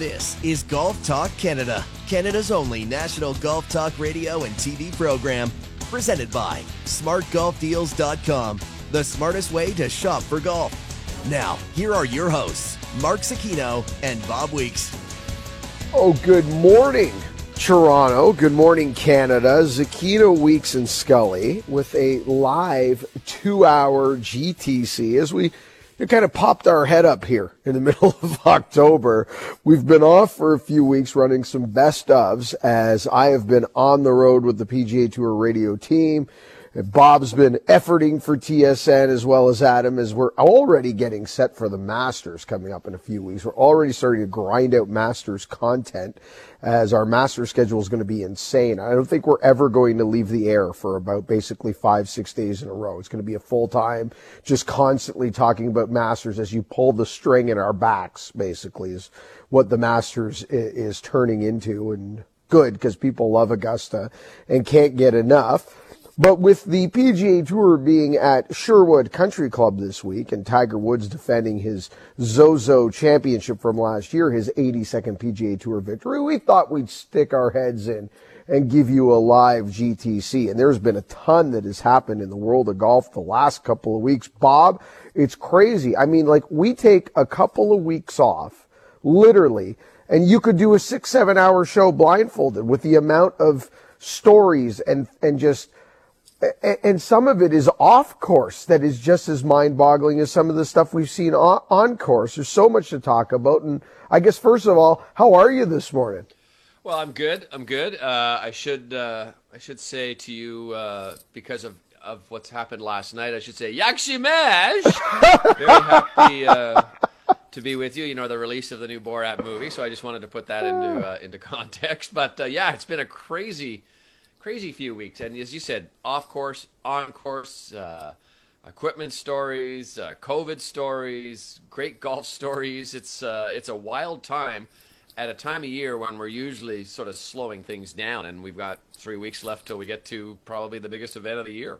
This is Golf Talk Canada, Canada's only national golf talk radio and TV program. Presented by smartgolfdeals.com, the smartest way to shop for golf. Now, here are your hosts, Mark Zecchino and Bob Weeks. Oh, good morning, Toronto. Good morning, Canada. Zecchino Weeks and Scully with a live two hour GTC as we kind of popped our head up here in the middle of October. We've been off for a few weeks running some best ofs as I have been on the road with the PGA Tour radio team. Bob's been efforting for TSN as well as Adam as we're already getting set for the Masters coming up in a few weeks. We're already starting to grind out Masters content as our Masters schedule is going to be insane. I don't think we're ever going to leave the air for about basically five, six days in a row. It's going to be a full time, just constantly talking about Masters as you pull the string in our backs, basically is what the Masters is turning into and good because people love Augusta and can't get enough. But with the PGA Tour being at Sherwood Country Club this week and Tiger Woods defending his Zozo championship from last year, his 82nd PGA Tour victory, we thought we'd stick our heads in and give you a live GTC. And there's been a ton that has happened in the world of golf the last couple of weeks. Bob, it's crazy. I mean, like we take a couple of weeks off, literally, and you could do a six, seven hour show blindfolded with the amount of stories and, and just, and some of it is off course that is just as mind boggling as some of the stuff we've seen on course. There's so much to talk about. And I guess, first of all, how are you this morning? Well, I'm good. I'm good. Uh, I should uh, I should say to you uh, because of, of what's happened last night. I should say Yakshimesh. Very happy uh, to be with you. You know the release of the new Borat movie, so I just wanted to put that into uh, into context. But uh, yeah, it's been a crazy crazy few weeks. And as you said, off course, on course, uh, equipment stories, uh, COVID stories, great golf stories. It's uh, it's a wild time at a time of year when we're usually sort of slowing things down, and we've got three weeks left till we get to probably the biggest event of the year.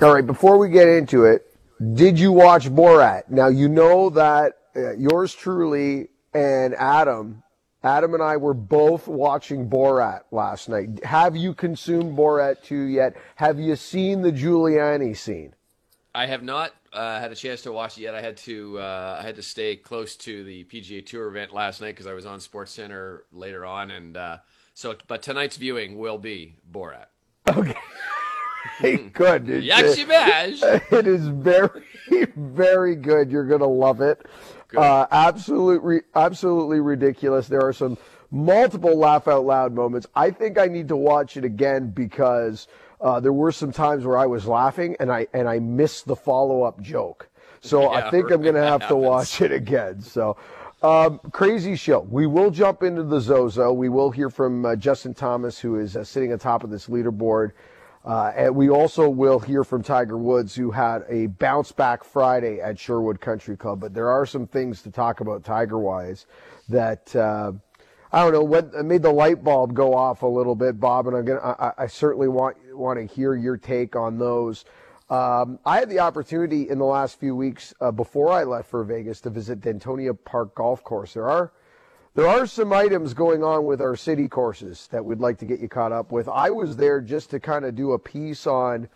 All right, before we get into it, did you watch Borat? Now you know that uh, yours truly and Adam Adam and I were both watching Borat last night. Have you consumed Borat 2 yet? Have you seen the Giuliani scene? I have not uh, had a chance to watch it yet. I had to uh, I had to stay close to the PGA Tour event last night because I was on Sports Center later on, and uh, so but tonight's viewing will be Borat. Okay. good. Yakshibash. It is very, very good. You're going to love it. Uh, absolutely, absolutely ridiculous. There are some multiple laugh out loud moments. I think I need to watch it again because uh, there were some times where I was laughing and I and I missed the follow up joke. So yeah, I think I'm going to have to watch it again. So. Um, crazy show. We will jump into the Zozo. We will hear from uh, Justin Thomas, who is uh, sitting atop of this leaderboard. Uh, and we also will hear from Tiger Woods, who had a bounce back Friday at Sherwood Country Club. But there are some things to talk about Tiger wise that uh, I don't know what made the light bulb go off a little bit, Bob. And I'm gonna, I, I certainly want want to hear your take on those. Um, I had the opportunity in the last few weeks uh, before I left for Vegas to visit Dentonia Park Golf Course. There are there are some items going on with our city courses that we'd like to get you caught up with. I was there just to kind of do a piece on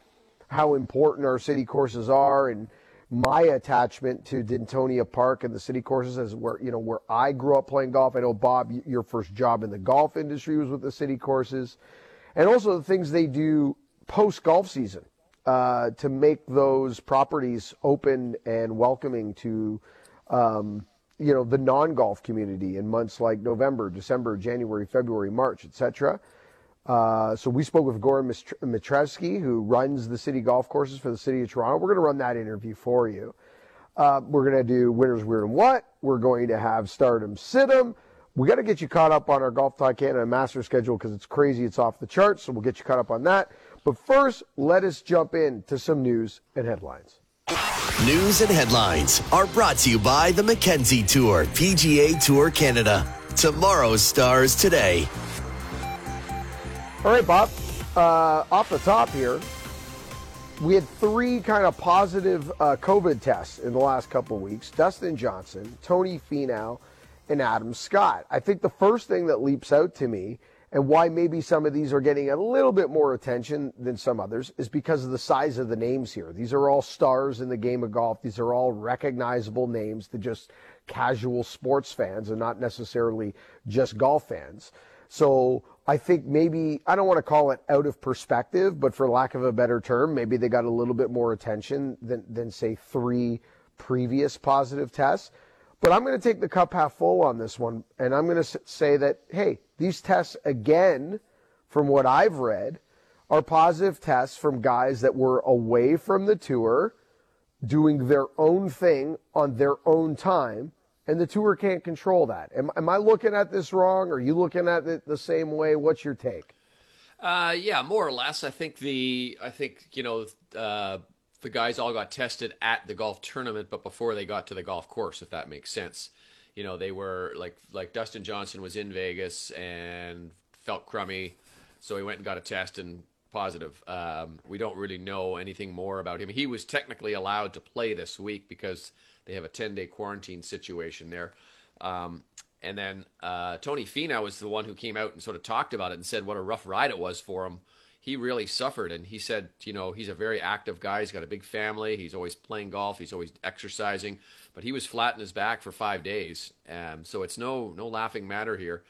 how important our city courses are and my attachment to Dentonia Park and the city courses as where you know where I grew up playing golf. I know Bob, your first job in the golf industry was with the city courses, and also the things they do post golf season uh, to make those properties open and welcoming to. Um, you know, the non-golf community in months like November, December, January, February, March, etc. Uh, so we spoke with Goran Mitrevsky, who runs the city golf courses for the city of Toronto. We're going to run that interview for you. Uh, we're going to do winners, weird, and what. We're going to have stardom, situm. We got to get you caught up on our Golf Talk Canada master schedule because it's crazy. It's off the charts. So we'll get you caught up on that. But first, let us jump in to some news and headlines. News and headlines are brought to you by the Mackenzie Tour, PGA Tour Canada. Tomorrow's stars today. All right, Bob. Uh, off the top here, we had three kind of positive uh, COVID tests in the last couple of weeks. Dustin Johnson, Tony Finau, and Adam Scott. I think the first thing that leaps out to me and why maybe some of these are getting a little bit more attention than some others is because of the size of the names here. These are all stars in the game of golf. These are all recognizable names to just casual sports fans and not necessarily just golf fans. So I think maybe, I don't want to call it out of perspective, but for lack of a better term, maybe they got a little bit more attention than, than say three previous positive tests. But I'm going to take the cup half full on this one, and I'm going to say that, hey, these tests, again, from what I've read, are positive tests from guys that were away from the tour, doing their own thing on their own time, and the tour can't control that. Am, am I looking at this wrong? Are you looking at it the same way? What's your take? Uh, yeah, more or less. I think the I think you know uh, the guys all got tested at the golf tournament, but before they got to the golf course, if that makes sense. You know, they were like like Dustin Johnson was in Vegas and felt crummy, so he went and got a test and positive. Um, we don't really know anything more about him. He was technically allowed to play this week because they have a 10 day quarantine situation there. Um, and then uh, Tony Finau was the one who came out and sort of talked about it and said what a rough ride it was for him he really suffered. And he said, you know, he's a very active guy. He's got a big family. He's always playing golf. He's always exercising. But he was flat in his back for five days. Um, so it's no no laughing matter here.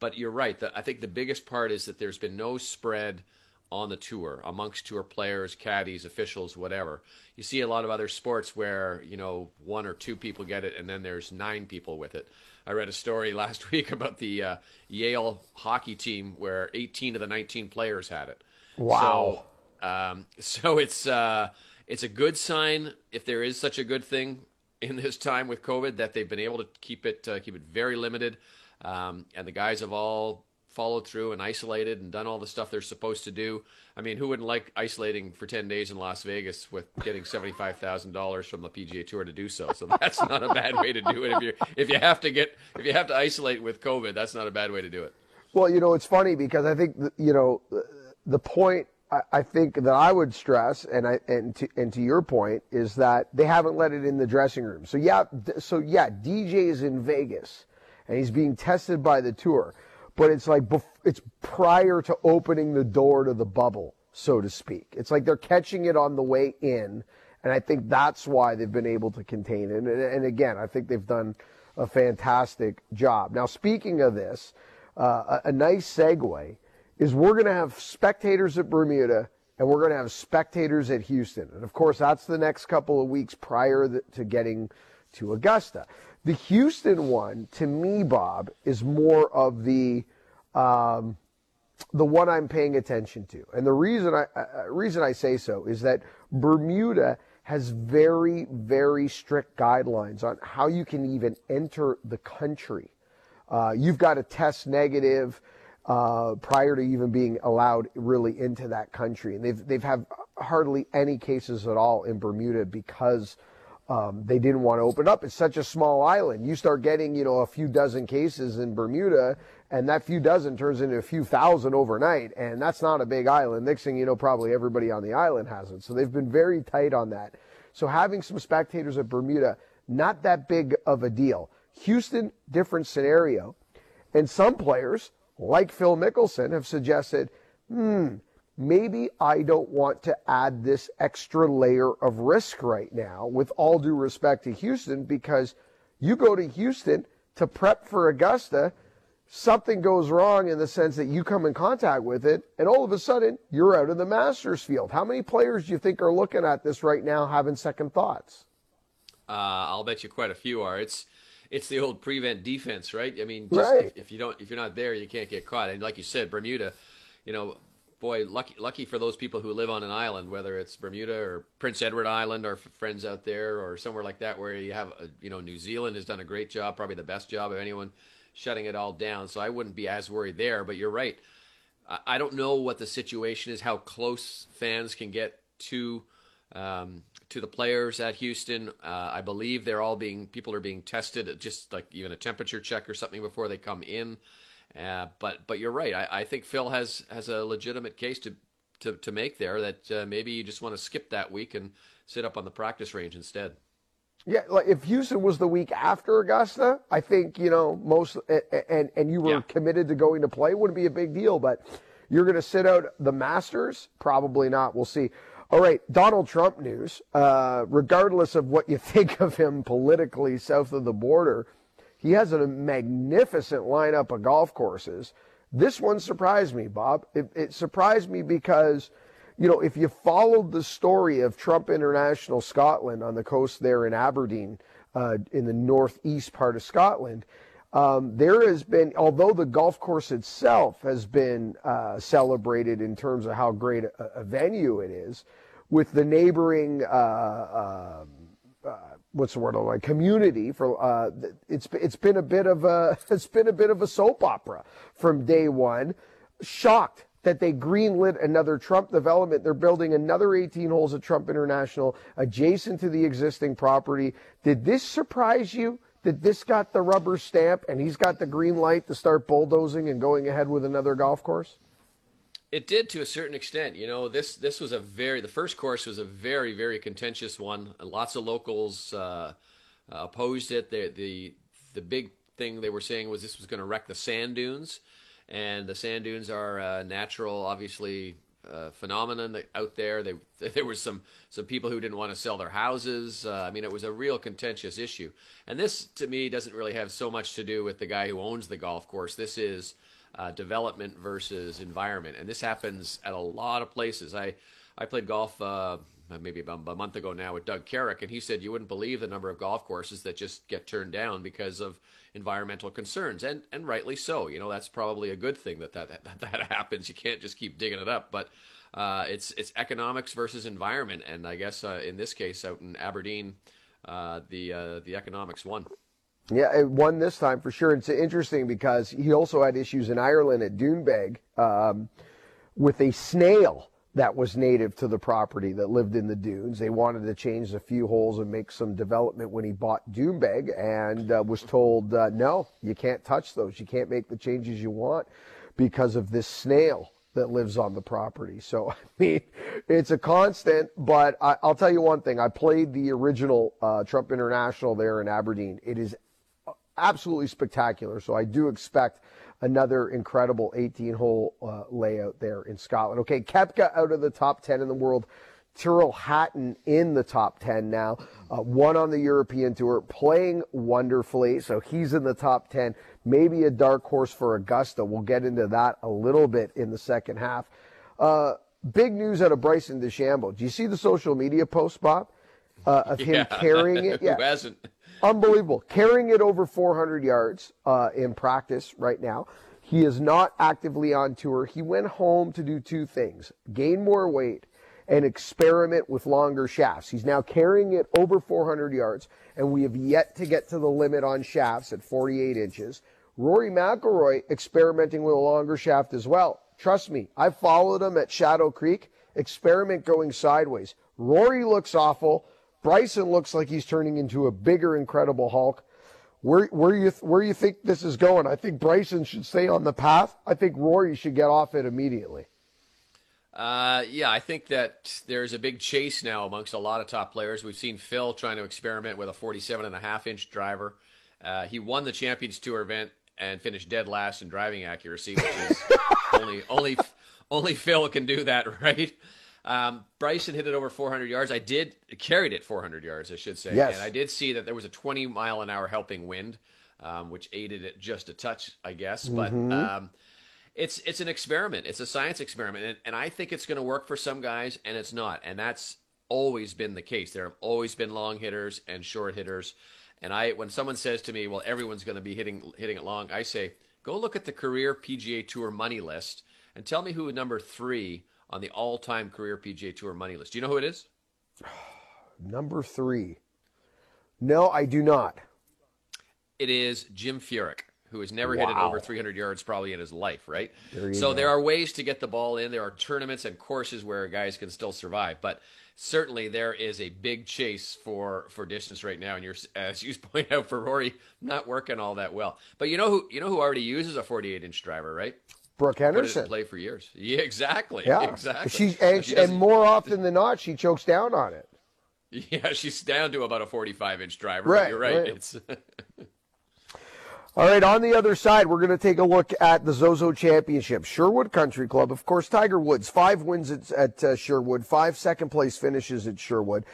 But you're right. The, I think the biggest part is that there's been no spread on the tour amongst tour players, caddies, officials, whatever. You see a lot of other sports where you know one or two people get it, and then there's nine people with it. I read a story last week about the uh, Yale hockey team where 18 of the 19 players had it. Wow. So, um, so it's uh, it's a good sign if there is such a good thing in this time with COVID that they've been able to keep it uh, keep it very limited, um, and the guys have all followed through and isolated and done all the stuff they're supposed to do. I mean, who wouldn't like isolating for 10 days in Las Vegas with getting $75,000 from the PGA Tour to do so? So that's not a bad way to do it if you if you have to get if you have to isolate with COVID, that's not a bad way to do it. Well, you know, it's funny because I think you know the point I think that I would stress, and I and to, and to your point, is that they haven't let it in the dressing room. So yeah, so yeah, DJ is in Vegas, and he's being tested by the tour, but it's like it's prior to opening the door to the bubble, so to speak. It's like they're catching it on the way in, and I think that's why they've been able to contain it. And, and again, I think they've done a fantastic job. Now, speaking of this, uh, a, a nice segue is we're going to have spectators at Bermuda and we're going to have spectators at Houston. And of course, that's the next couple of weeks prior to getting to Augusta. The Houston one, to me, Bob, is more of the um, the one I'm paying attention to. And the reason I uh, reason I say so is that Bermuda has very very strict guidelines on how you can even enter the country. Uh, you've got to test negative uh, prior to even being allowed really into that country. And they've they've had hardly any cases at all in Bermuda because um, they didn't want to open up. It's such a small island. You start getting you know a few dozen cases in Bermuda, and that few dozen turns into a few thousand overnight, and that's not a big island. Next thing you know, probably everybody on the island has it. So they've been very tight on that. So having some spectators at Bermuda, not that big of a deal. Houston, different scenario. And some players like Phil Mickelson, have suggested, hmm, maybe I don't want to add this extra layer of risk right now, with all due respect to Houston, because you go to Houston to prep for Augusta, something goes wrong in the sense that you come in contact with it, and all of a sudden you're out of the Masters field. How many players do you think are looking at this right now having second thoughts? Uh, I'll bet you quite a few are. It's it's the old prevent defense, right? I mean, just right. if, if, you don't, if you're not there, you can't get caught. And like you said, Bermuda, you know, boy, lucky, lucky for those people who live on an island, whether it's Bermuda or Prince Edward Island, or friends out there, or somewhere like that, where you have, a, you know, New Zealand has done a great job, probably the best job of anyone, shutting it all down. So I wouldn't be as worried there. But you're right. I don't know what the situation is, how close fans can get to. Um, to the players at Houston. Uh, I believe they're all being people are being tested, just like even a temperature check or something before they come in. Uh, but but you're right. I, I, think Phil has has a legitimate case to to, to make there that uh, maybe you just want to skip that week and sit up on the practice range instead. Yeah, like if Houston was the week after Augusta, I think you know most, and and you were Yeah. committed to going to play, wouldn't be a big deal. But you're going to sit out the Masters, probably not. We'll see. All right, Donald Trump news. Uh, regardless of what you think of him politically south of the border, he has a magnificent lineup of golf courses. This one surprised me, Bob. It, it surprised me because you know, if you followed the story of Trump International Scotland on the coast there in Aberdeen, uh, in the northeast part of Scotland, um, there has been, although the golf course itself has been uh, celebrated in terms of how great a, a venue it is, with the neighboring, uh, um, uh, what's the word, like community for uh, it's it's been a bit of a it's been a bit of a soap opera from day one. Shocked that they greenlit another Trump development. They're building another 18 holes at Trump International adjacent to the existing property. Did this surprise you? That this got the rubber stamp and he's got the green light to start bulldozing and going ahead with another golf course? It did to a certain extent. You know, this this was a very the first course was a very very contentious one. Lots of locals uh, opposed it. The the the big thing they were saying was this was going to wreck the sand dunes, and the sand dunes are a natural, obviously. Uh, phenomenon out there. They, there was some some people who didn't want to sell their houses. Uh, I mean, it was a real contentious issue. And this, to me, doesn't really have so much to do with the guy who owns the golf course. This is uh, development versus environment, and this happens at a lot of places. I I played golf uh, maybe about a month ago now with Doug Carrick, and he said you wouldn't believe the number of golf courses that just get turned down because of environmental concerns, and and rightly so. You know that's probably a good thing that that that, that happens. You can't just keep digging it up, but. Uh, it's it's economics versus environment, and I guess uh, in this case, out in Aberdeen, uh, the uh, the economics won. Yeah, it won this time for sure. It's interesting because he also had issues in Ireland at Doonbeg um, with a snail that was native to the property that lived in the dunes. They wanted to change a few holes and make some development when he bought Doonbeg and uh, was told, uh, no, you can't touch those. You can't make the changes you want because of this snail that lives on the property. So, I mean, it's a constant, but I, I'll tell you one thing. I played the original uh, Trump International there in Aberdeen. It is absolutely spectacular. So I do expect another incredible 18 hole uh, layout there in Scotland. Okay, Koepka out of the top 10 in the world. Tyrrell Hatton in the top 10 now. Uh, one on the European Tour, playing wonderfully. So he's in the top 10. Maybe a dark horse for Augusta. We'll get into that a little bit in the second half. Uh, big news out of Bryson DeChambeau. Do you see the social media post, Bob, uh, of him Yeah. carrying it? Yeah. Who hasn't? Unbelievable. Carrying it over 400 yards uh, in practice right now. He is not actively on tour. He went home to do two things gain more weight and experiment with longer shafts. He's now carrying it over 400 yards, and we have yet to get to the limit on shafts at 48 inches. Rory McIlroy experimenting with a longer shaft as well. Trust me, I followed him at Shadow Creek. Experiment going sideways. Rory looks awful. Bryson looks like he's turning into a bigger, incredible Hulk. Where where you where you think this is going? I think Bryson should stay on the path. I think Rory should get off it immediately. Uh, yeah, I think that there's a big chase now amongst a lot of top players. We've seen Phil trying to experiment with a 47 and a half inch driver. Uh, he won the Champions Tour event and finished dead last in driving accuracy, which is only only only Phil can do that, right? Um, Bryson hit it over 400 yards. I did carried it 400 yards, I should say, Yes. and I did see that there was a 20 mile an hour helping wind, um, which aided it just a touch, I guess. But um, it's it's an experiment. It's a science experiment, and, and I think it's going to work for some guys, and it's not. And that's always been the case. There have always been long hitters and short hitters. And I, when someone says to me, "Well, everyone's going to be hitting hitting it long," I say, "Go look at the career PGA Tour money list and tell me who number three on the all-time career PGA Tour money list. Do you know who it is? Number three. No, I do not. It is Jim Furyk, who has never hit it over 300 yards probably in his life, right? There so go. there are ways to get the ball in. There are tournaments and courses where guys can still survive, but certainly there is a big chase for for distance right now. And you're, as you point out, for Rory, not working all that well. But you know who you know who already uses a 48 inch driver, right? Brooke Henderson. play for years. Yeah, exactly. Yeah, exactly. She So and, she and more often than not, she chokes down on it. Yeah, she's down to about a 45 inch driver. Right, You're right. right. It's All right, on the other side, we're going to take a look at the Zozo Championship. Sherwood Country Club, of course, Tiger Woods, five wins at, at uh, Sherwood, five second place finishes at Sherwood,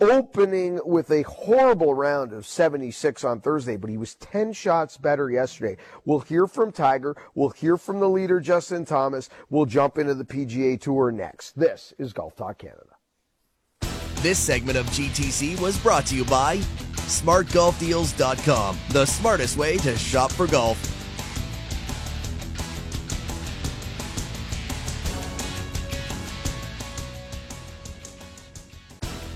opening with a horrible round of 76 on Thursday, but he was 10 shots better yesterday. We'll hear from Tiger. We'll hear from the leader, Justin Thomas. We'll jump into the PGA Tour next. This is Golf Talk Canada. This segment of GTC was brought to you by SmartGolfDeals.com, the smartest way to shop for golf.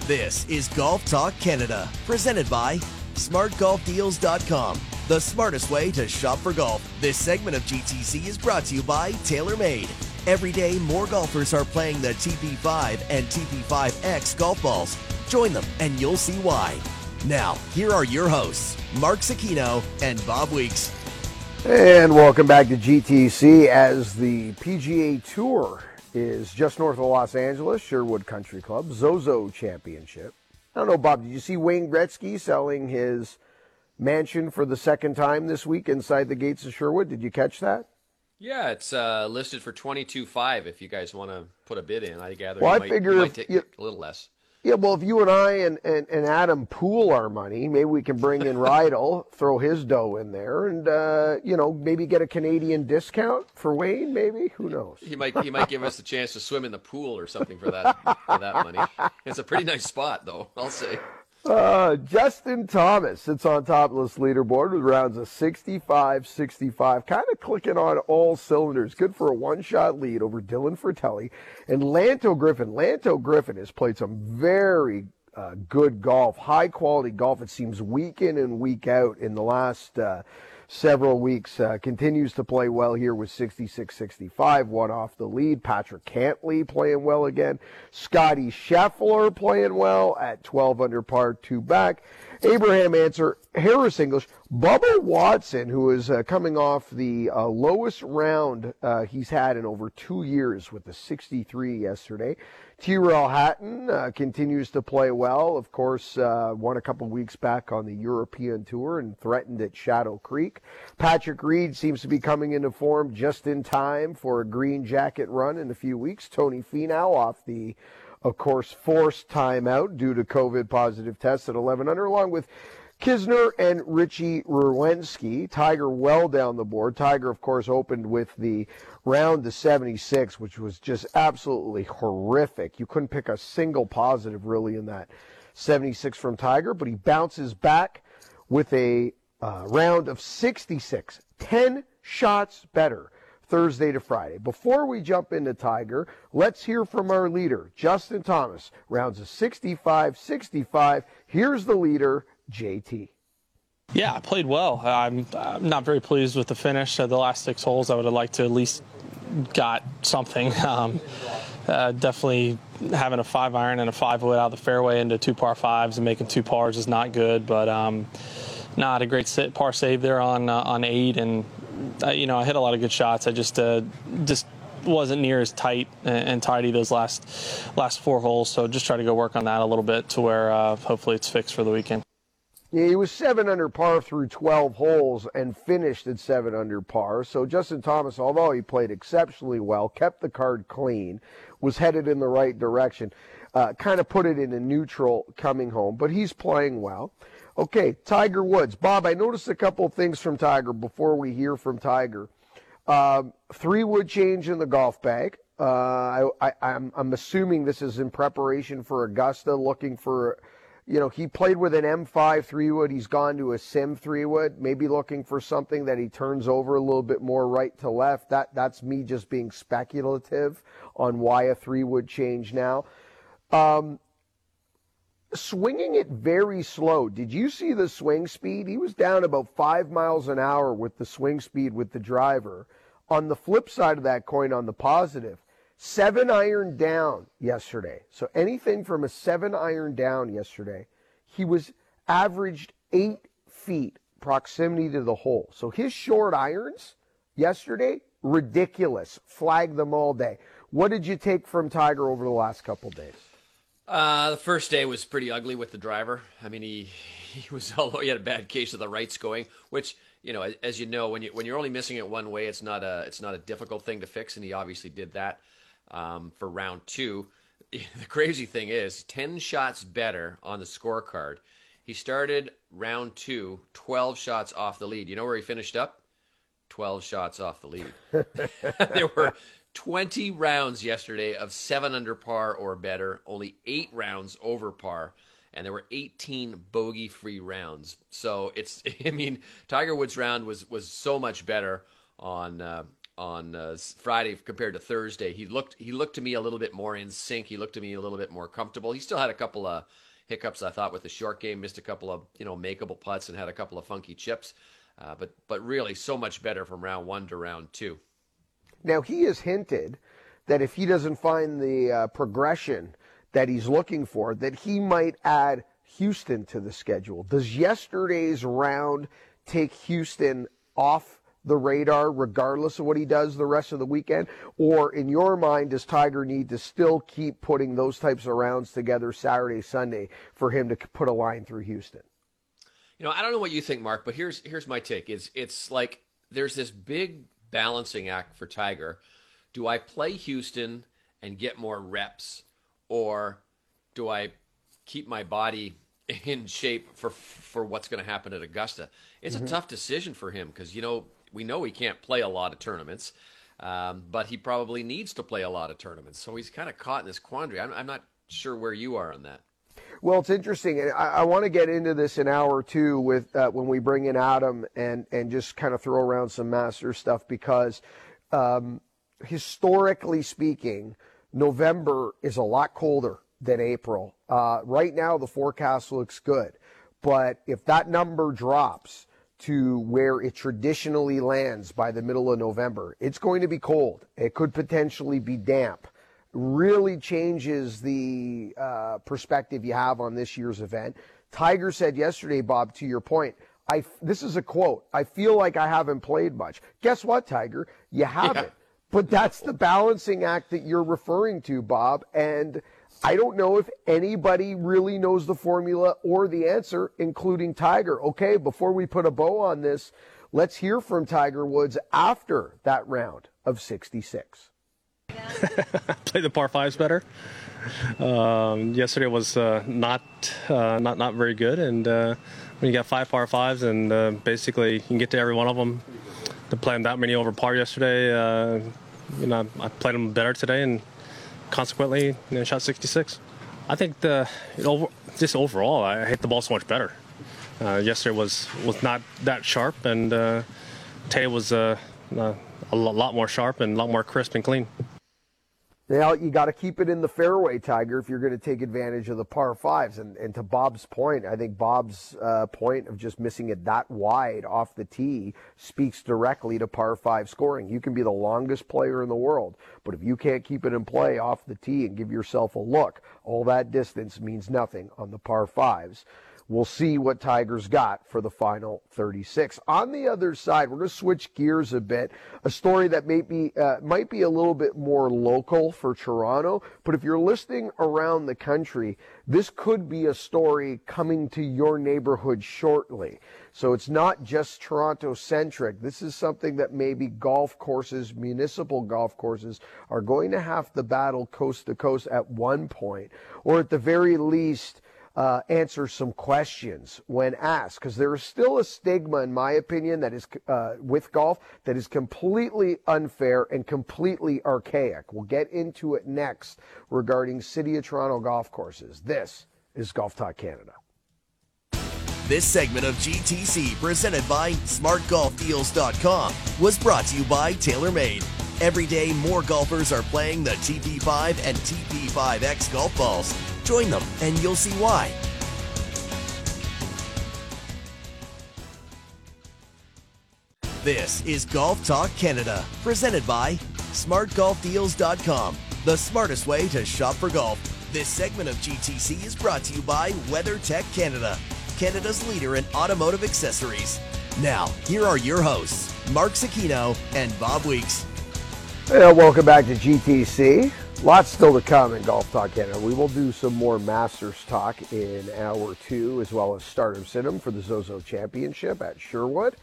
This is Golf Talk Canada, presented by SmartGolfDeals.com, the smartest way to shop for golf. This segment of GTC is brought to you by TaylorMade. Every day, more golfers are playing the TP5 and TP5X golf balls. Join them, and you'll see why. Now, here are your hosts, Mark Zecchino and Bob Weeks. And welcome back to GTC as the PGA Tour is just north of Los Angeles, Sherwood Country Club, Zozo Championship. I don't know, Bob, did you see Wayne Gretzky selling his mansion for the second time this week inside the gates of Sherwood? Did you catch that? yeah, it's uh, listed for 22.5 if you guys want to put a bid in. I gather Well, you I might, figure might if you- a little less. Yeah, well, if you and I and, and, and Adam pool our money, maybe we can bring in Rydell, throw his dough in there, and, uh, you know, maybe get a Canadian discount for Wayne, maybe? Who knows? He might he might give us a chance to swim in the pool or something for that for that money. It's a pretty nice spot though, I'll say. Uh, Justin Thomas sits on top of this leaderboard with rounds of 65 65, kind of clicking on all cylinders. Good for a one shot lead over Dylan Frittelli. And Lanto Griffin. Lanto Griffin has played some very uh, good golf, high quality golf. It seems week in and week out in the last. Uh, several weeks. Uh, continues to play well here with 66 65, one off the lead. Patrick Cantlay playing well again. Scotty Scheffler playing well at 12 under par, two back. Abraham Ancer, Harris English, Bubba Watson, who is uh, coming off the uh, lowest round uh, he's had in over two years with the 63 yesterday. Tyrrell Hatton uh, continues to play well. Of course, uh, won a couple weeks back on the European Tour and threatened at Shadow Creek. Patrick Reed seems to be coming into form just in time for a green jacket run in a few weeks. Tony Finau off the, of course, forced timeout due to COVID positive tests at 11 under, along with Kisner and Richy Werenski. Tiger well down the board. Tiger, of course, opened with the round to 76, which was just absolutely horrific. You couldn't pick a single positive really in that 76 from Tiger, but he bounces back with a uh, round of 66, 10 shots better. Thursday to Friday. Before we jump into Tiger, let's hear from our leader, Justin Thomas. Rounds of 65 65. Here's the leader, JT. Yeah, I played well. I'm, I'm not very pleased with the finish of the last six holes. I would have liked to at least got something. Um, uh, definitely having a five iron and a five wood out of the fairway into two par fives and making two pars is not good. But um, not a great sit, par save there on uh, on eight, and you know I hit a lot of good shots. I just uh, just wasn't near as tight and, tidy those last last four holes. So just try to go work on that a little bit to where uh, hopefully it's fixed for the weekend. Yeah, he was seven under par through 12 holes and finished at seven under par. So Justin Thomas, although he played exceptionally well, kept the card clean, was headed in the right direction, uh, kind of put it in a neutral coming home, but he's playing well. Okay, Tiger Woods. Bob, I noticed a couple of things from Tiger before we hear from Tiger. Um, three wood change in the golf bag. Uh, I, I'm assuming this is in preparation for Augusta, looking for you know, he played with an M5 three wood. He's gone to a Sim three wood, maybe looking for something that he turns over a little bit more right to left. That that's me just being speculative on why a three wood change now. Um, swinging it very slow. Did you see the swing speed? He was down about five miles an hour with the swing speed with the driver. On the flip side of that coin, on the positive, seven iron down yesterday. So anything from a seven iron down yesterday, he was averaged eight feet proximity to the hole. So his short irons yesterday, ridiculous. Flag them all day. What did you take from Tiger over the last couple days? Uh, the first day was pretty ugly with the driver. I mean, he he was although he had a bad case of the rights going, which you know, as, as, you know, when you when you're only missing it one way, it's not a it's not a difficult thing to fix, and he obviously did that um, for round two. The crazy thing is, ten shots better on the scorecard. He started round two, 12 shots off the lead. You know where he finished up? 12 shots off the lead. there were 20 rounds yesterday of seven under par or better, only eight rounds over par and there were 18 bogey free rounds. So it's I mean Tiger Woods round was was so much better on uh, on uh, Friday compared to Thursday. He looked he looked to me a little bit more in sync. He looked to me a little bit more comfortable. He still had a couple of hiccups I thought with the short game, missed a couple of you know makeable putts and had a couple of funky chips. Uh, but but really so much better from round one to round two. Now he has hinted that if he doesn't find the uh, progression that he's looking for, that he might add Houston to the schedule. Does yesterday's round take Houston off the radar regardless of what he does the rest of the weekend? Or in your mind, does Tiger need to still keep putting those types of rounds together Saturday, Sunday for him to put a line through Houston? You know, I don't know what you think, Mark, but here's here's my take. It's it's like there's this big balancing act for Tiger. Do I play Houston and get more reps? or do I keep my body in shape for for what's going to happen at Augusta? It's mm-hmm. a tough decision for him because you know we know he can't play a lot of tournaments, um, but he probably needs to play a lot of tournaments. So he's kind of caught in this quandary. I'm, I'm not sure where you are on that. Well, it's interesting, and I, I want to get into this in an hour two with uh, when we bring in Adam and and just kind of throw around some master stuff because um, historically speaking November is a lot colder than April. Uh, right now, the forecast looks good. But if that number drops to where it traditionally lands by the middle of November, it's going to be cold. It could potentially be damp. Really changes the uh, perspective you have on this year's event. Tiger said yesterday, Bob, to your point, I, this is a quote. I feel like I haven't played much. Guess what, Tiger? You haven't. Yeah. But that's the balancing act that you're referring to, Bob. And I don't know if anybody really knows the formula or the answer, including Tiger. Okay, before we put a bow on this, let's hear from Tiger Woods after that round of 66. Play the par fives better. Um, yesterday was uh, not uh, not not very good, and uh, when you got five par fives, and uh, basically you can get to every one of them. To play them that many over par yesterday, uh, you know, I played them better today, and consequently, you know, shot 66. I think the over, just overall, I hit the ball so much better. Uh, yesterday was was not that sharp, and today was a lot more sharp and a lot more crisp and clean. Now you got to keep it in the fairway, Tiger, if you're going to take advantage of the par fives. And, and to Bob's point, I think Bob's uh, point of just missing it that wide off the tee speaks directly to par five scoring. You can be the longest player in the world, but if you can't keep it in play off the tee and give yourself a look, all that distance means nothing on the par fives. We'll see what Tigers got for the final 36. On the other side, we're going to switch gears a bit. A story that may be, uh, might be a little bit more local for Toronto, but if you're listening around the country, this could be a story coming to your neighborhood shortly. So it's not just Toronto centric. This is something that maybe golf courses, municipal golf courses, are going to have to battle coast to coast at one point, or at the very least, uh, answer some questions when asked, because there is still a stigma, in my opinion, that is uh, with golf that is completely unfair and completely archaic. We'll get into it next regarding City of Toronto golf courses. This is Golf Talk Canada. This segment of GTC, presented by SmartGolfDeals.com, was brought to you by TaylorMade. Every day, more golfers are playing the TP5 and TP5X golf balls. Join them, and you'll see why. This is Golf Talk Canada, presented by SmartGolfDeals.com, the smartest way to shop for golf. This segment of GTC is brought to you by WeatherTech Canada, Canada's leader in automotive accessories. Now, here are your hosts, Mark Zecchino and Bob Weeks. Well, welcome back to GTC. Lots still to come in Golf Talk Canada. We will do some more Masters talk in hour two, as well as Stardom Situm for the Zozo Championship at Sherwood.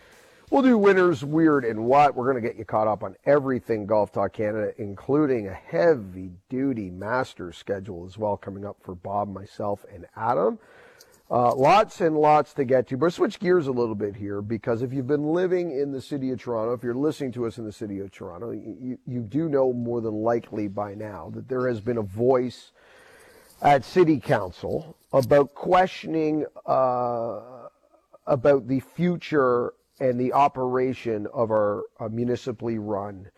We'll do winners, weird, and what. We're going to get you caught up on everything Golf Talk Canada, including a heavy duty Masters schedule as well coming up for Bob, myself, and Adam. Uh, lots and lots to get to, but switch gears a little bit here because if you've been living in the city of Toronto, if you're listening to us in the city of Toronto, you, you do know more than likely by now that there has been a voice at City Council about questioning uh, about the future and the operation of our uh, municipally run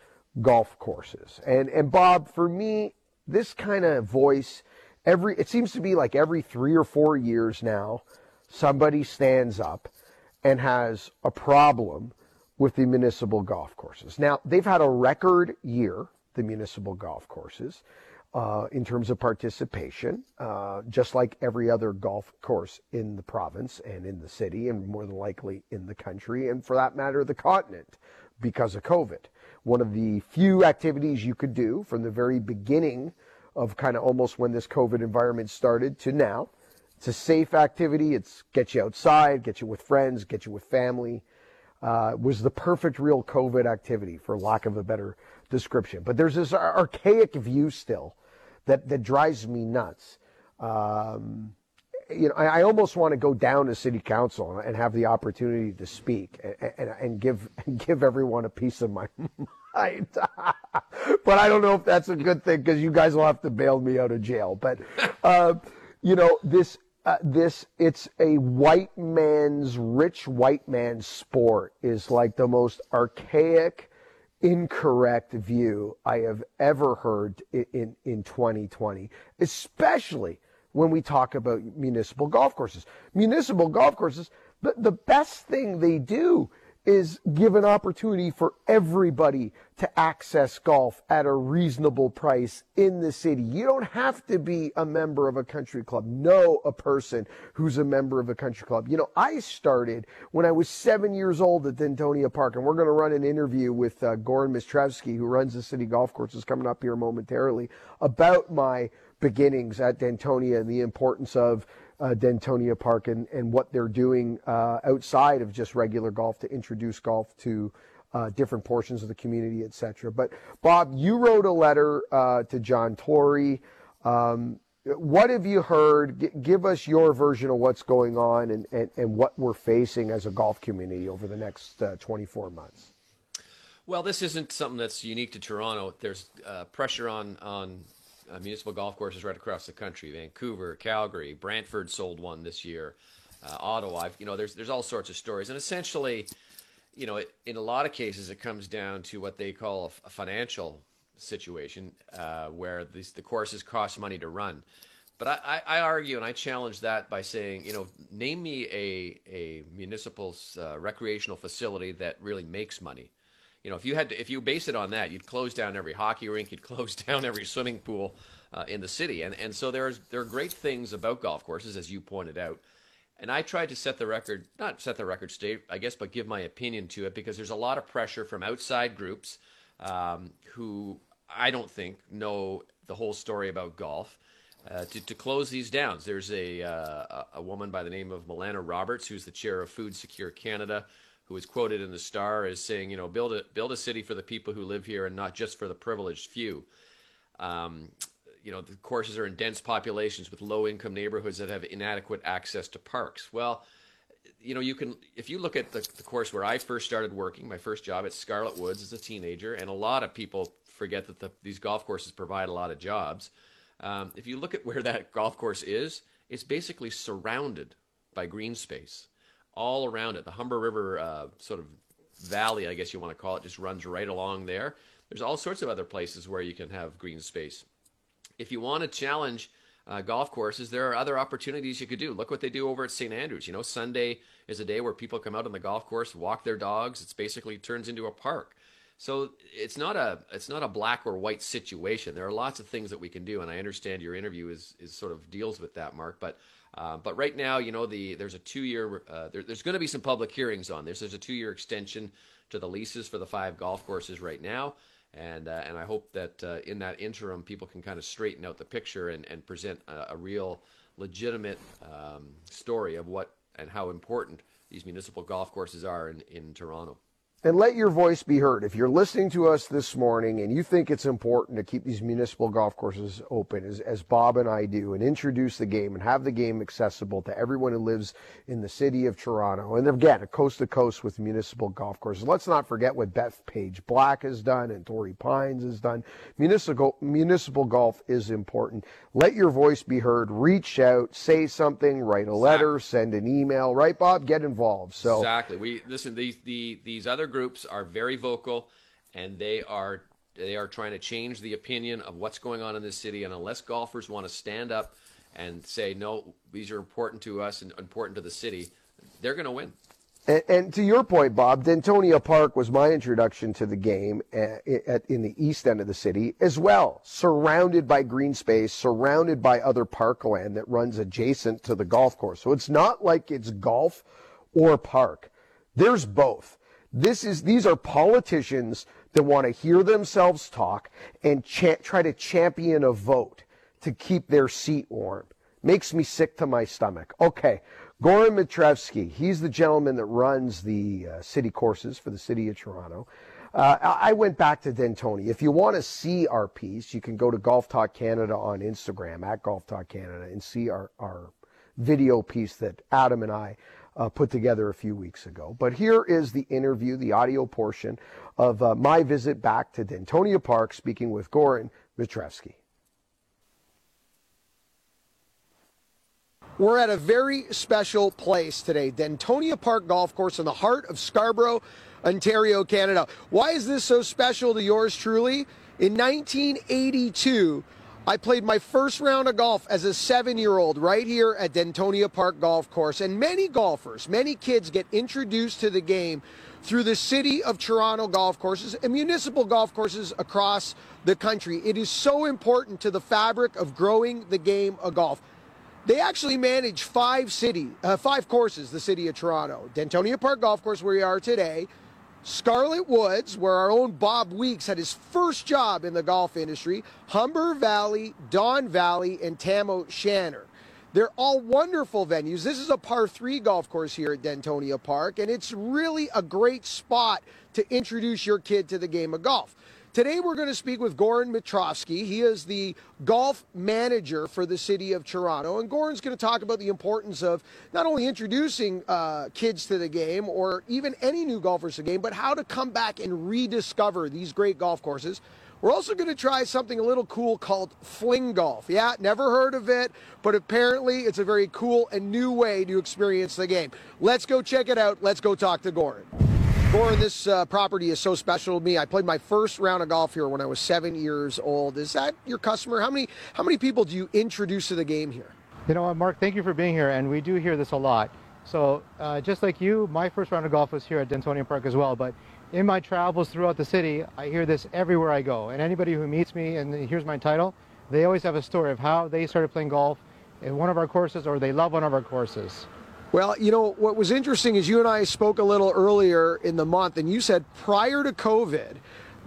golf courses. And and Bob, for me, this kind of voice every it seems to be like every three or four years now, somebody stands up and has a problem with the municipal golf courses. Now they've had a record year, the municipal golf courses. Uh, in terms of participation, uh, just like every other golf course in the province and in the city, and more than likely in the country, and for that matter, the continent, because of COVID. One of the few activities you could do from the very beginning of kind of almost when this COVID environment started to now. It's a safe activity. It's get you outside, get you with friends, get you with family. Uh, was the perfect real COVID activity, for lack of a better description. But there's this archaic view still that that drives me nuts. Um, you know, I, I, almost want to go down to city council and have the opportunity to speak and, and, and give and give everyone a piece of my mind. but I don't know if that's a good thing because you guys will have to bail me out of jail. But uh, you know, this uh, this it's a white man's rich white man's sport is like the most archaic incorrect view I have ever heard in, in, in 2020, especially when we talk about municipal golf courses. Municipal golf courses, the, the best thing they do is give an opportunity for everybody to access golf at a reasonable price in the city. You don't have to be a member of a country club. Know a person who's a member of a country club. You know, I started when I was seven years old at Dentonia Park, and we're going to run an interview with uh, Goran Mistrevsky, who runs the city golf courses, coming up here momentarily, about my beginnings at Dentonia and the importance of Dentonia Park and, and what they're doing uh, outside of just regular golf to introduce golf to uh, different portions of the community, etc. But Bob, you wrote a letter uh, to John Tory. Um, what have you heard? G- give us your version of what's going on and, and, and what we're facing as a golf community over the next uh, 24 months. Well, this isn't something that's unique to Toronto. There's uh, pressure on on uh, municipal golf courses right across the country. Vancouver, Calgary, Brantford sold one this year. Uh, Ottawa, you know, there's there's all sorts of stories, and essentially, you know, it, in a lot of cases, it comes down to what they call a, financial situation uh, where these, the courses cost money to run. But I, I, argue and I challenge that by saying, you know, name me a a municipal uh, recreational facility that really makes money you know, if you had to, if you base it on that, you'd close down every hockey rink, you'd close down every swimming pool uh, in the city. And and so there's there are great things about golf courses, as you pointed out. And I tried to set the record, not set the record straight, I guess, but give my opinion to it because there's a lot of pressure from outside groups um, who I don't think know the whole story about golf. Uh, to, to close these down, there's a, uh, a woman by the name of Milana Roberts, who's the chair of Food Secure Canada, who was quoted in the Star as saying, you know, build a build a city for the people who live here and not just for the privileged few. Um, you know, the courses are in dense populations with low income neighborhoods that have inadequate access to parks. Well, you know, you can if you look at the, the course where I first started working, my first job at Scarlett Woods as a teenager, and a lot of people forget that the, these golf courses provide a lot of jobs. Um, if you look at where that golf course is, it's basically surrounded by green space all around it. The Humber River uh, sort of valley, I guess you want to call it, just runs right along there. There's all sorts of other places where you can have green space. If you want to challenge uh, golf courses, there are other opportunities you could do. Look what they do over at St. Andrews. You know, Sunday is a day where people come out on the golf course, walk their dogs. It's basically turns into a park. So it's not a it's not a black or white situation. There are lots of things that we can do, and I understand your interview is is sort of deals with that, Mark. But uh, but right now, you know, the there's a two-year uh, there, there's going to be some public hearings on this. There's a two-year extension to the leases for the five golf courses right now, And, uh, and I hope that uh, in that interim, people can kind of straighten out the picture and, and present a, a real legitimate um, story of what and how important these municipal golf courses are in, in Toronto and let your voice be heard. If you're listening to us this morning and you think it's important to keep these municipal golf courses open, as, as, Bob and I do, and introduce the game and have the game accessible to everyone who lives in the city of Toronto, and again, coast to coast with municipal golf courses. Let's not forget what Bethpage Black has done and Torrey Pines has done. Municipal, municipal golf is important. Let your voice be heard. Reach out, say something, write a letter, send an email, right, Bob? Get involved. So exactly. We listen. These the these other groups are very vocal, and they are they are trying to change the opinion of what's going on in this city. And unless golfers want to stand up and say no, these are important to us and important to the city, they're going to win. And, and, to your point, Bob, Dentonia Park was my introduction to the game uh, at, at, in the east end of the city as well, surrounded by green space, surrounded by other parkland that runs adjacent to the golf course. So it's not like it's golf or park. There's both. This is, these are politicians that want to hear themselves talk and cha- try to champion a vote to keep their seat warm. Makes me sick to my stomach. Okay. Goran Mitrevsky, he's the gentleman that runs the uh, city courses for the city of Toronto. Uh, I went back to Dentonia. If you want to see our piece, you can go to Golf Talk Canada on Instagram at Golf Talk Canada and see our, our video piece that Adam and I uh, put together a few weeks ago. But here is the interview, the audio portion of uh, my visit back to Dentonia Park, speaking with Goran Mitrevsky. We're at a very special place today, Dentonia Park Golf Course in the heart of Scarborough, Ontario, Canada. Why is this so special to yours truly? In 1982, I played my first round of golf as a seven year old right here at Dentonia Park Golf Course. And many golfers, many kids get introduced to the game through the city of Toronto golf courses and municipal golf courses across the country. It is so important to the fabric of growing the game of golf. They actually manage five city, uh, five courses. The city of Toronto, Dentonia Park Golf Course, where we are today, Scarlett Woods, where our own Bob Weeks had his first job in the golf industry, Humber Valley, Don Valley, and Tam O'Shanter. They're all wonderful venues. This is a par three golf course here at Dentonia Park, and it's really a great spot to introduce your kid to the game of golf. Today we're going to speak with Goran Mitrevsky. He is the golf manager for the city of Toronto. And Goran's going to talk about the importance of not only introducing uh, kids to the game or even any new golfers to the game, but how to come back and rediscover these great golf courses. We're also going to try something a little cool called fling golf. Yeah, never heard of it, but apparently it's a very cool and new way to experience the game. Let's go check it out. Let's go talk to Goran. This uh, property is so special to me. I played my first round of golf here when I was seven years old. Is that your customer? How many how many people do you introduce to the game here? You know, what, Mark, thank you for being here, and we do hear this a lot. So, uh, just like you, my first round of golf was here at Dentonia Park as well. But in my travels throughout the city, I hear this everywhere I go. And anybody who meets me and hears my title, they always have a story of how they started playing golf in one of our courses or they love one of our courses. Well, you know, what was interesting is you and I spoke a little earlier in the month, and you said prior to COVID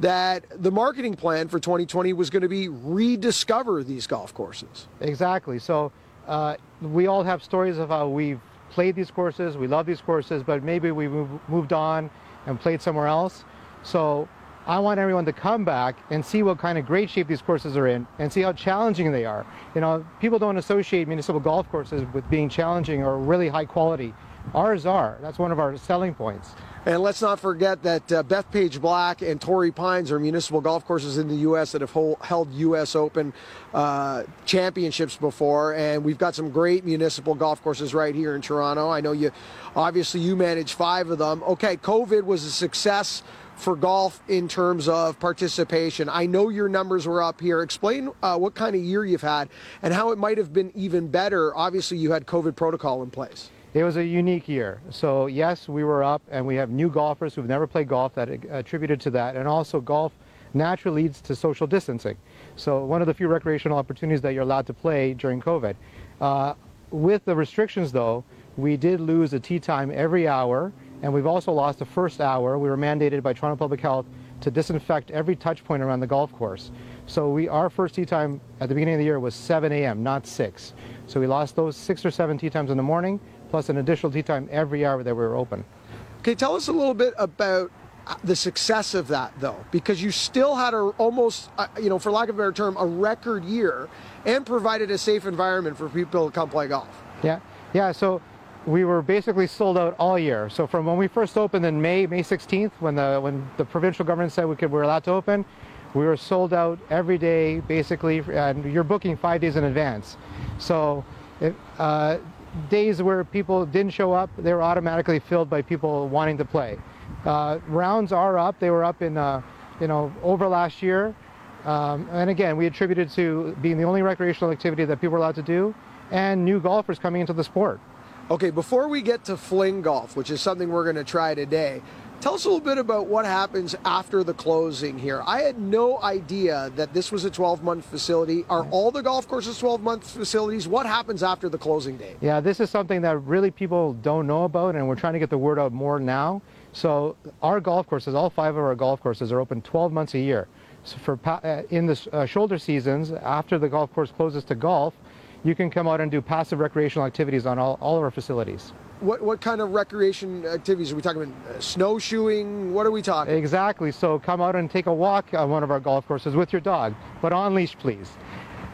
that the marketing plan for 2020 was going to be rediscover these golf courses. Exactly. So uh, we all have stories of how we've played these courses, we love these courses, but maybe we moved on and played somewhere else. So I want everyone to come back and see what kind of great shape these courses are in and see how challenging they are. You know, people don't associate municipal golf courses with being challenging or really high quality. Ours are. That's one of our selling points. And let's not forget that uh, Bethpage Black and Torrey Pines are municipal golf courses in the U.S. that have hold, held U.S. Open uh, championships before. And we've got some great municipal golf courses right here in Toronto. I know you, obviously, you manage five of them. Okay, COVID was a success for golf in terms of participation. I know your numbers were up here. Explain uh, what kind of year you've had and how it might have been even better. Obviously, you had COVID protocol in place. It was a unique year. So, yes, we were up, and we have new golfers who've never played golf that attributed to that. And also, golf naturally leads to social distancing. So, one of the few recreational opportunities that you're allowed to play during COVID. Uh, with the restrictions, though, we did lose a tee time every hour and we've also lost the first hour. We were mandated by Toronto Public Health to disinfect every touch point around the golf course. So we our first tee time at the beginning of the year was 7 a.m., not 6. So we lost those six or seven tee times in the morning, plus an additional tee time every hour that we were open. Okay, tell us a little bit about uh, the success of that, though, because you still had a almost, uh, you know, for lack of a better term, a record year, and provided a safe environment for people to come play golf. Yeah, yeah. So we were basically sold out all year. So from when we first opened in May, May 16th, when the when the provincial government said we could we were allowed to open, we were sold out every day basically, and you're booking five days in advance. So. It, uh, days where people didn't show up, they were automatically filled by people wanting to play. Uh, rounds are up. They were up in, uh, you know, over last year. Um, and again, we attributed to being the only recreational activity that people were allowed to do, and new golfers coming into the sport. Okay, before we get to fling golf, which is something we're going to try today, tell us a little bit about what happens after the closing here. I had no idea that this was a 12 month facility. Are all the golf courses 12 month facilities? What happens after the closing date? Yeah, this is something that really people don't know about, and we're trying to get the word out more now. So our golf courses, all five of our golf courses, are open 12 months a year. So for uh, in the uh, shoulder seasons, after the golf course closes to golf, you can come out and do passive recreational activities on all, all of our facilities. What, what kind of recreation activities are we talking about? Uh, snowshoeing? What are we talking? Exactly. So come out and take a walk on one of our golf courses with your dog, but on leash, please.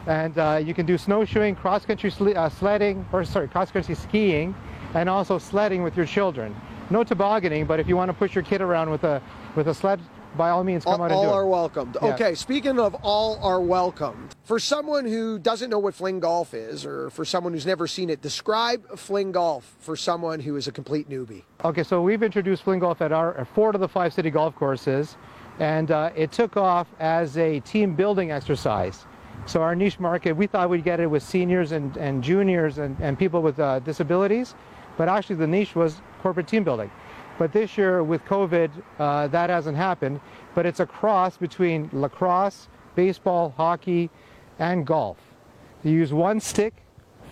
And uh, you can do snowshoeing, cross country sl- uh, sledding, or sorry, cross country skiing, and also sledding with your children. No tobogganing, but if you want to push your kid around with a with a sled by all means, come all, out and all do are it. welcomed. Yeah. Okay, speaking of all are welcomed, for someone who doesn't know what fling golf is, or for someone who's never seen it, describe fling golf for someone who is a complete newbie. Okay, so we've introduced fling golf at our four of the five city golf courses, and uh, it took off as a team building exercise. So our niche market, we thought we'd get it with seniors and, and juniors and, and people with uh, disabilities, but actually the niche was corporate team building. But this year with COVID, uh, that hasn't happened. But it's a cross between lacrosse, baseball, hockey, and golf. You use one stick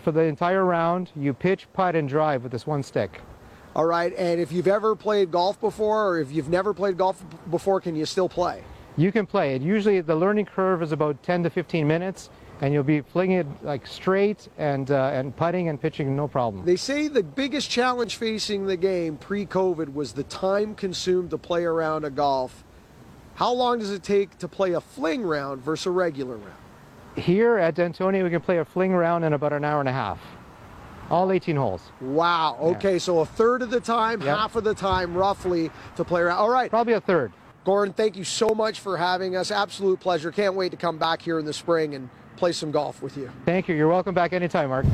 for the entire round. You pitch, putt, and drive with this one stick. All right, and if you've ever played golf before, or if you've never played golf before, can you still play? You can play it. Usually the learning curve is about 10 to 15 minutes, and you'll be flinging it like straight and uh, and putting and pitching no problem. They say the biggest challenge facing the game pre-COVID was the time consumed to play around a round of golf. How long does it take to play a fling round versus a regular round? Here at Dentonia, we can play a fling round in about an hour and a half. All 18 holes. Wow. Okay, so a third of the time, Yep. half of the time, roughly, to play around. All right, Probably a third. Gordon, thank you so much for having us. Absolute pleasure. Can't wait to come back here in the spring and play some golf with you. Thank you. You're welcome back anytime, Mark.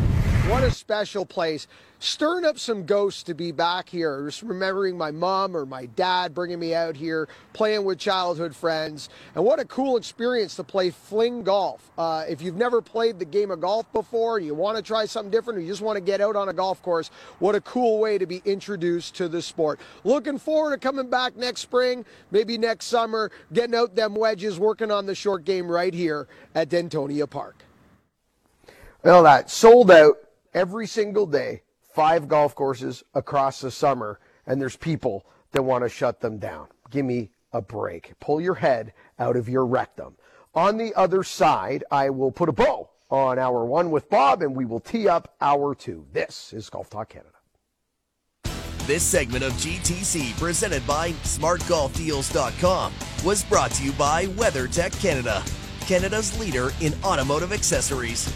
What a special place. Stirring up some ghosts to be back here. Just remembering my mom or my dad bringing me out here, playing with childhood friends. And what a cool experience to play fling golf. Uh, if you've never played the game of golf before, you want to try something different, or you just want to get out on a golf course, what a cool way to be introduced to the sport. Looking forward to coming back next spring, maybe next summer, getting out them wedges, working on the short game right here at Dentonia Park. Well, that sold out every single day, five golf courses across the summer, and there's people that want to shut them down. Give me a break. Pull your head out of your rectum. On the other side, I will put a bow on hour one with Bob, and we will tee up hour two. This is Golf Talk Canada. This segment of GTC, presented by SmartGolfDeals.com, was brought to you by WeatherTech Canada, Canada's leader in automotive accessories.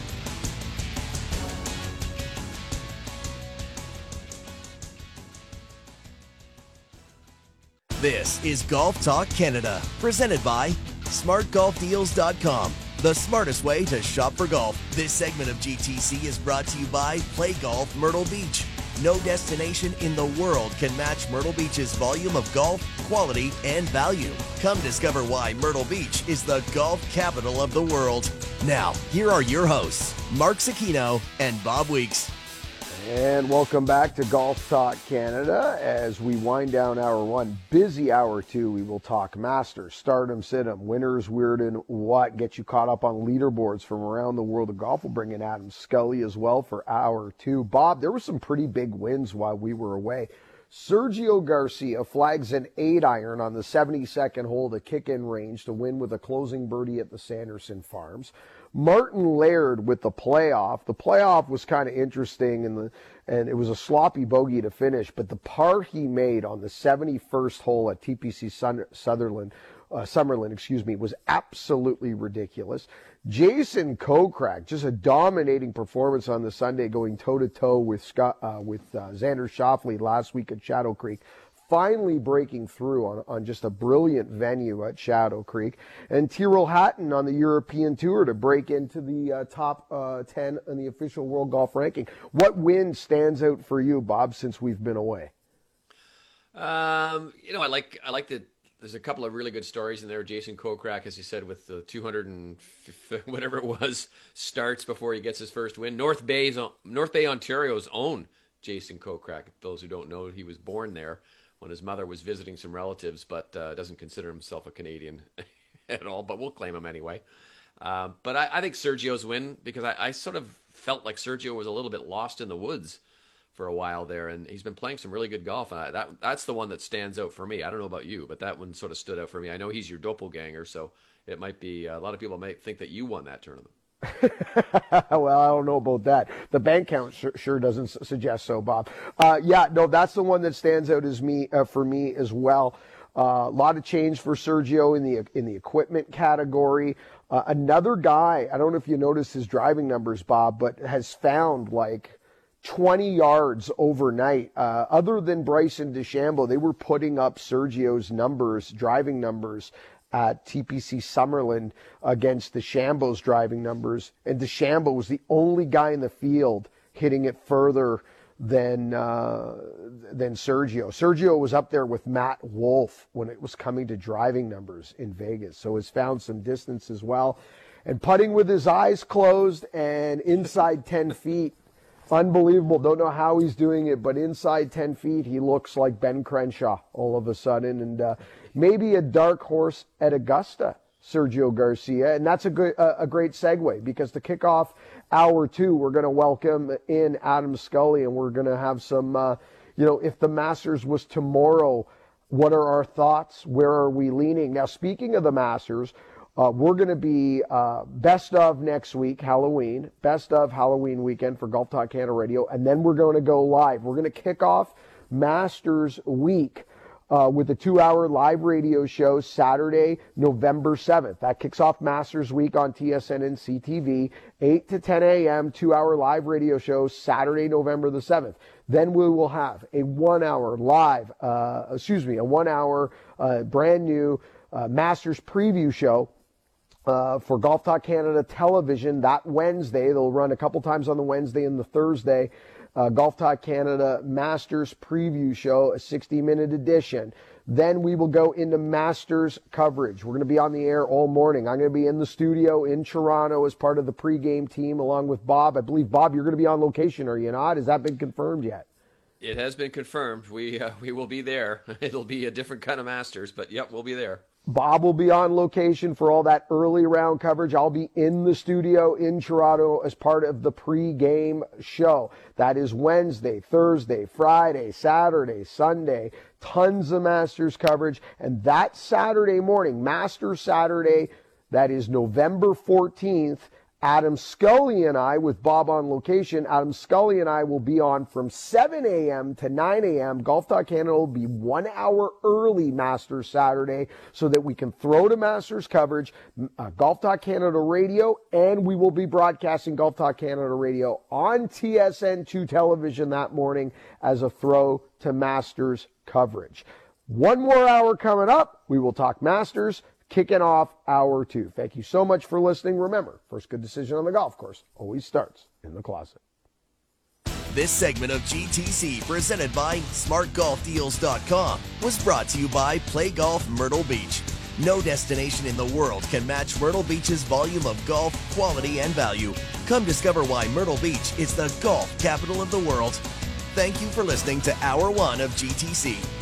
This is Golf Talk Canada, presented by SmartGolfDeals.com, the smartest way to shop for golf. This segment of GTC is brought to you by Play Golf Myrtle Beach. No destination in the world can match Myrtle Beach's volume of golf, quality, and value. Come discover why Myrtle Beach is the golf capital of the world. Now, here are your hosts, Mark Zecchino and Bob Weeks. And welcome back to Golf Talk Canada. As we wind down hour one, busy hour two, we will talk Masters, Stardom, Situm, winners, weird and what, get you caught up on leaderboards from around the world of golf. We'll bring in Adam Scully as well for hour two. Bob, there were some pretty big wins while we were away. Sergio Garcia flags an eight iron on the 72nd hole to kick in range to win with a closing birdie at the Sanderson Farms. Martin Laird with the playoff. The playoff was kind of interesting and the and it was a sloppy bogey to finish, but the par he made on the 71st hole at TPC Sutherland uh, Summerlin, excuse me, was absolutely ridiculous. Jason Kokrak, just a dominating performance on the Sunday, going toe to toe with Scott, uh, with uh, Xander Schauffele last week at Shadow Creek. Finally breaking through on, on just a brilliant venue at Shadow Creek. And Tyrrell Hatton on the European Tour to break into the uh, top uh, 10 in the official World Golf Ranking. What win stands out for you, Bob, since we've been away? Um, you know, I like I like the there's a couple of really good stories in there. Jason Kokrak, as you said, with the 200 and whatever it was starts before he gets his first win. North Bay's North Bay, Ontario's own Jason Kokrak. Those who don't know, he was born there when his mother was visiting some relatives, but uh, doesn't consider himself a Canadian at all. But we'll claim him anyway. Uh, but I, I, think Sergio's win because I, I sort of felt like Sergio was a little bit lost in the woods for a while there, and he's been playing some really good golf. And I, that that's the one that stands out for me. I don't know about you, but that one sort of stood out for me. I know he's your doppelganger, so it might be a lot of people might think that you won that tournament. well, I don't know about that. The bank count sure, sure doesn't suggest so, Bob. Uh, yeah, no, that's the one that stands out as me uh, for me as well. A uh, lot of change for Sergio in the in the equipment category. Uh, another guy, I don't know if you noticed his driving numbers, Bob, but has found like 20 yards overnight. Uh, other than Bryson DeChambeau, they were putting up Sergio's numbers, driving numbers at TPC Summerlin against the DeChambeau's driving numbers. And DeChambeau was the only guy in the field hitting it further than uh, than Sergio. Sergio was up there with Matt Wolff when it was coming to driving numbers in Vegas, so has found some distance as well. And putting with his eyes closed and inside 10 feet unbelievable. Don't know how he's doing it, but inside 10 feet, he looks like Ben Crenshaw all of a sudden. And uh, maybe a dark horse at Augusta, Sergio Garcia. And that's a, good, a great segue because to kick off hour two, we're going to welcome in Adam Scully and we're going to have some, uh, you know, if the Masters was tomorrow, what are our thoughts? Where are we leaning? Now, speaking of the Masters, uh, we're going to be uh, best of next week, Halloween, best of Halloween weekend for Golf Talk Canada Radio, and then we're going to go live. We're going to kick off Masters Week uh, with a two-hour live radio show Saturday, November 7th. That kicks off Masters Week on TSN and CTV, 8 to 10 a.m., two-hour live radio show Saturday, November the 7th. Then we will have a one-hour live, uh, excuse me, a one-hour uh, brand new uh, Masters preview show uh, for Golf Talk Canada television that Wednesday. They'll run a couple times on the Wednesday and the Thursday. Uh, Golf Talk Canada Masters preview show, a 60 minute edition. Then we will go into Masters coverage. We're going to be on the air all morning. I'm going to be in the studio in Toronto as part of the pregame team along with Bob. I believe, Bob, you're going to be on location, are you not? Has that been confirmed yet? It has been confirmed. We uh, we will be there. It'll be a different kind of Masters, but yep, we'll be there. Bob will be on location for all that early round coverage. I'll be in the studio in Toronto as part of the pre-game show. That is Wednesday, Thursday, Friday, Saturday, Sunday. Tons of Masters coverage. And that Saturday morning, Masters Saturday, that is November 14th, Adam Scully and I, with Bob on location, Adam Scully and I will be on from 7 a.m. to 9 a.m. Golf Talk Canada will be one hour early Masters Saturday so that we can throw to Masters coverage, uh, Golf Talk Canada radio, and we will be broadcasting Golf Talk Canada radio on TSN2 television that morning as a throw to Masters coverage. One more hour coming up. We will talk Masters kicking off hour two. Thank you so much for listening. Remember, first good decision on the golf course always starts in the closet. This segment of GTC, presented by SmartGolfDeals.com, was brought to you by Play Golf Myrtle Beach. No destination in the world can match Myrtle Beach's volume of golf, quality, and value. Come discover why Myrtle Beach is the golf capital of the world. Thank you for listening to Hour One of GTC.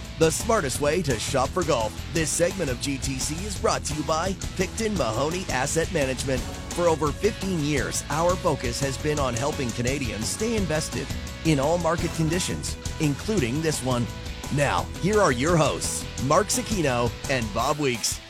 the smartest way to shop for golf. This segment of GTC is brought to you by Picton Mahoney Asset Management. For over 15 years, our focus has been on helping Canadians stay invested in all market conditions, including this one. Now, here are your hosts, Mark Zecchino and Bob Weeks.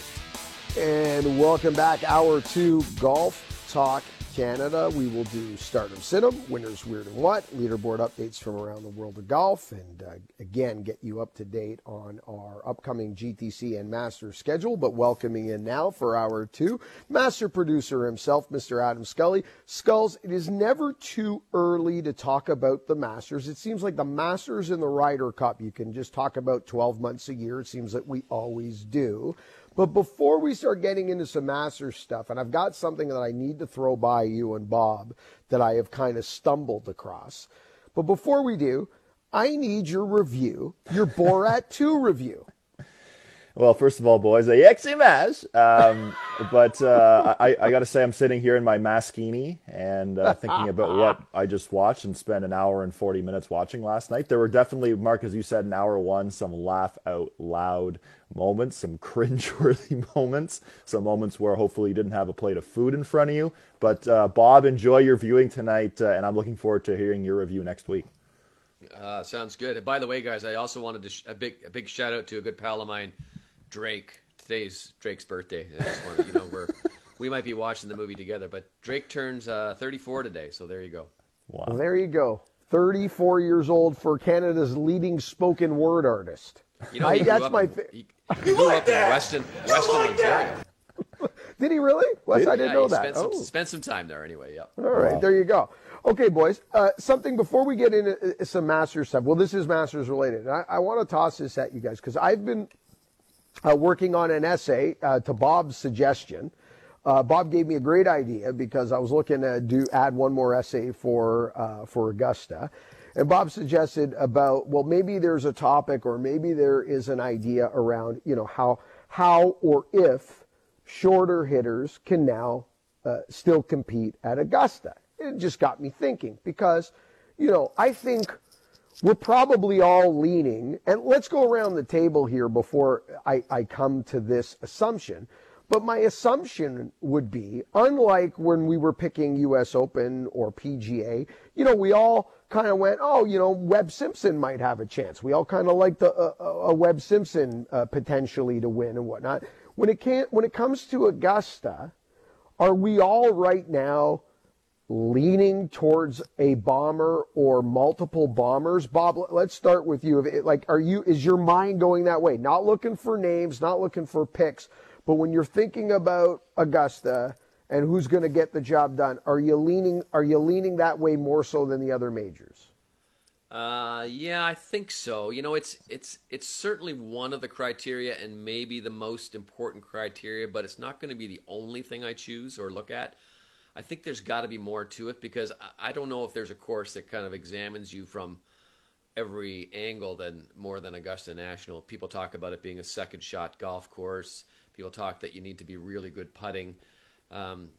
And welcome back, hour two Golf Talk Canada. We will do stardom situm, winners weird and what, leaderboard updates from around the world of golf, and uh, again get you up to date on our upcoming GTC and Master schedule. But welcoming in now for hour two, master producer himself, Mr. Adam Scully. Skulls, it is never too early to talk about the Masters. It seems like the Masters and the Ryder Cup you can just talk about 12 months a year. It seems that we always do. But before we start getting into some Masters stuff, and I've got something that I need to throw by you and Bob that I have kind of stumbled across. But before we do, I need your review, your Borat 2 review. Well, first of all, boys, a eximas. Um, but uh, I, I got to say, I'm sitting here in my maskini and uh, thinking about what I just watched and spent an hour and 40 minutes watching last night. There were definitely, Mark, as you said, in hour one, some laugh out loud moments, some cringeworthy moments, some moments where hopefully you didn't have a plate of food in front of you. But uh, Bob, enjoy your viewing tonight, uh, and I'm looking forward to hearing your review next week. Uh, sounds good. And by the way, guys, I also wanted to sh- a big a big shout out to a good pal of mine, Drake. Today's Drake's birthday. I just wanted, you know, we're we might be watching the movie together, but Drake turns uh, 34 today, so there you go. Wow. Well, there you go. 34 years old for Canada's leading spoken word artist. You know, he I- that's my. in, Fa- he, he grew up in Weston, Weston, Ontario. Did he really? Wes, I didn't Yeah, know he that. Spent some, Oh. spent some time there anyway. Yeah. All right, there you go. Okay, boys. Uh, something before we get into uh, some Masters stuff. Well, this is Masters related. I, I want to toss this at you guys because I've been uh, working on an essay uh, to Bob's suggestion. Uh, Bob gave me a great idea because I was looking to do add one more essay for uh, for Augusta, and Bob suggested about well maybe there's a topic or maybe there is an idea around you know how how or if shorter hitters can now uh, still compete at Augusta. It just got me thinking because, you know, I think we're probably all leaning, and let's go around the table here before I, I come to this assumption. But my assumption would be, unlike when we were picking US Open or PGA, you know, we all kind of went, oh, you know, Webb Simpson might have a chance. We all kind of liked a, a, a Webb Simpson uh, potentially to win and whatnot. When it can't, when it comes to Augusta, are we all right now leaning towards a bomber or multiple bombers? Bob, let's start with you. Like, are you is your mind going that way? Not looking for names, not looking for picks, but when you're thinking about Augusta and who's going to get the job done, are you leaning are you leaning that way more so than the other majors? Uh, yeah, I think so. You know, it's it's it's certainly one of the criteria, and maybe the most important criteria, but it's not going to be the only thing I choose or look at. I think there's got to be more to it because I, don't know if there's a course that kind of examines you from every angle than more than Augusta National. People talk about it being a second shot golf course. People talk that you need to be really good putting. Um,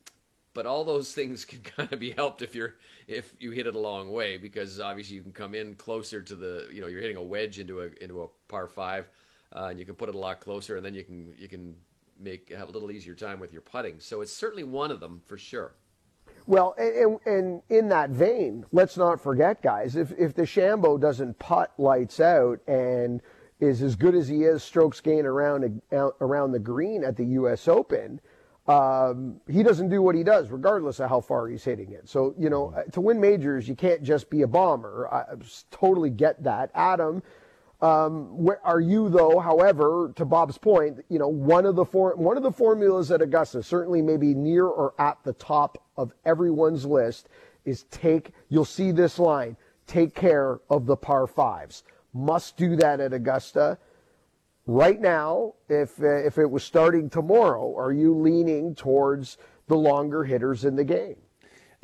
but all those things can kind of be helped if you're if you hit it a long way because obviously you can come in closer to the you know you're hitting a wedge into a into a par five uh, and you can put it a lot closer and then you can you can make have a little easier time with your putting so it's certainly one of them for sure Well, and, and in that vein, let's not forget, guys, if, if DeChambeau doesn't putt lights out and is as good as he is strokes gain around around the green at the U.S. Open, um, he doesn't do what he does, regardless of how far he's hitting it. So, you know, to win majors, you can't just be a bomber. I totally get that. Adam, um, where are you though? However, to Bob's point, you know, one of the for, one of the formulas at Augusta, certainly maybe near or at the top of everyone's list, is take. You'll see this line: take care of the par fives. Must do that at Augusta. Right now, if if it was starting tomorrow, are you leaning towards the longer hitters in the game.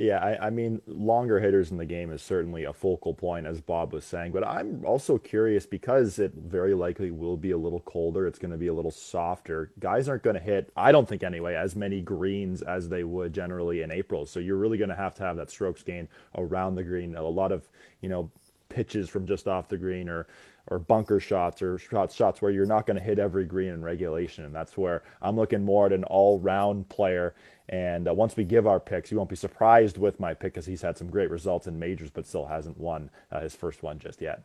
Yeah, I, I, mean, longer hitters in the game is certainly a focal point, as Bob was saying. But I'm also curious because it very likely will be a little colder. It's going to be a little softer. Guys aren't going to hit, I don't think anyway, as many greens as they would generally in April. So you're really going to have to have that strokes gain around the green. A lot of, you know, pitches from just off the green or or bunker shots or shots shots where you're not going to hit every green in regulation. And that's where I'm looking more at an all-round player. And uh, once we give our picks, you won't be surprised with my pick because he's had some great results in majors, but still hasn't won uh, his first one just yet.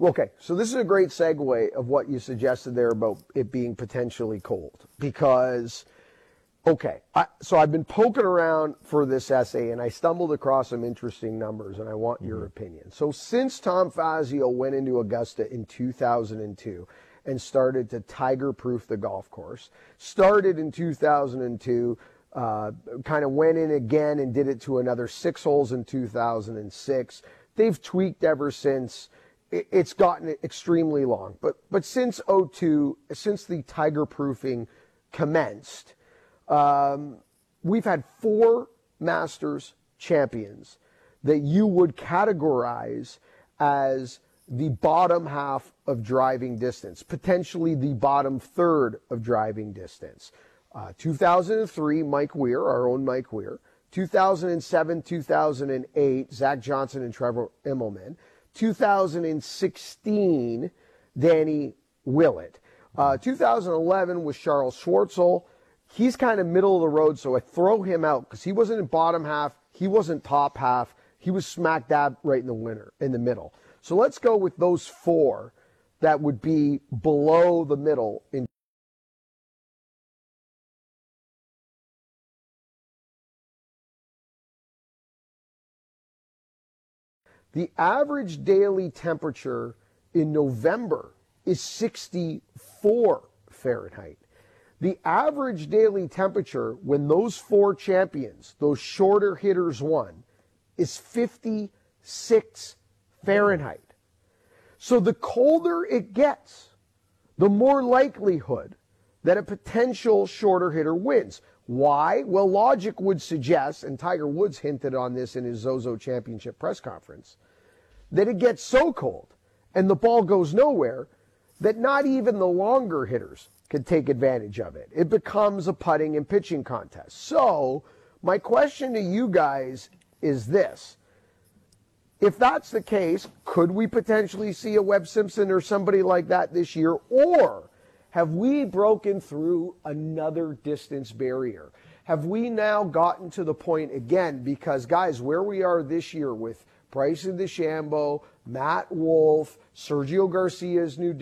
Okay, so this is a great segue of what you suggested there about it being potentially cold because, okay, I, so I've been poking around for this essay and I stumbled across some interesting numbers and I want mm-hmm. your opinion. So since Tom Fazio went into Augusta in 2002 and started to tiger proof the golf course, started in 2002 uh, kind of went in again and did it to another six holes in 2006. They've tweaked ever since. It's gotten extremely long. But, but since 02, since the tiger proofing commenced, um, we've had four Masters champions that you would categorize as the bottom half of driving distance, potentially the bottom third of driving distance. Uh, 2003, Mike Weir, our own Mike Weir. 2007, 2008, Zach Johnson and Trevor Immelman. 2016, Danny Willett. Uh, 2011 was Charles Schwartzel. He's kind of middle of the road, so I throw him out because he wasn't in bottom half. He wasn't top half. He was smack dab right in the winner, in the middle. So let's go with those four that would be below the middle in The average daily temperature in November is 64 Fahrenheit. The average daily temperature when those four champions, those shorter hitters won, is 56 Fahrenheit. So the colder it gets, the more likelihood that a potential shorter hitter wins. Why? Well, logic would suggest, and Tiger Woods hinted on this in his Zozo Championship press conference, that it gets so cold and the ball goes nowhere that not even the longer hitters can take advantage of it. It becomes a putting and pitching contest. So, my question to you guys is this. If that's the case, could we potentially see a Webb Simpson or somebody like that this year? Or have we broken through another distance barrier? Have we now gotten to the point again? Because, guys, where we are this year with Bryson DeChambeau, Matt Wolff, Sergio Garcia's new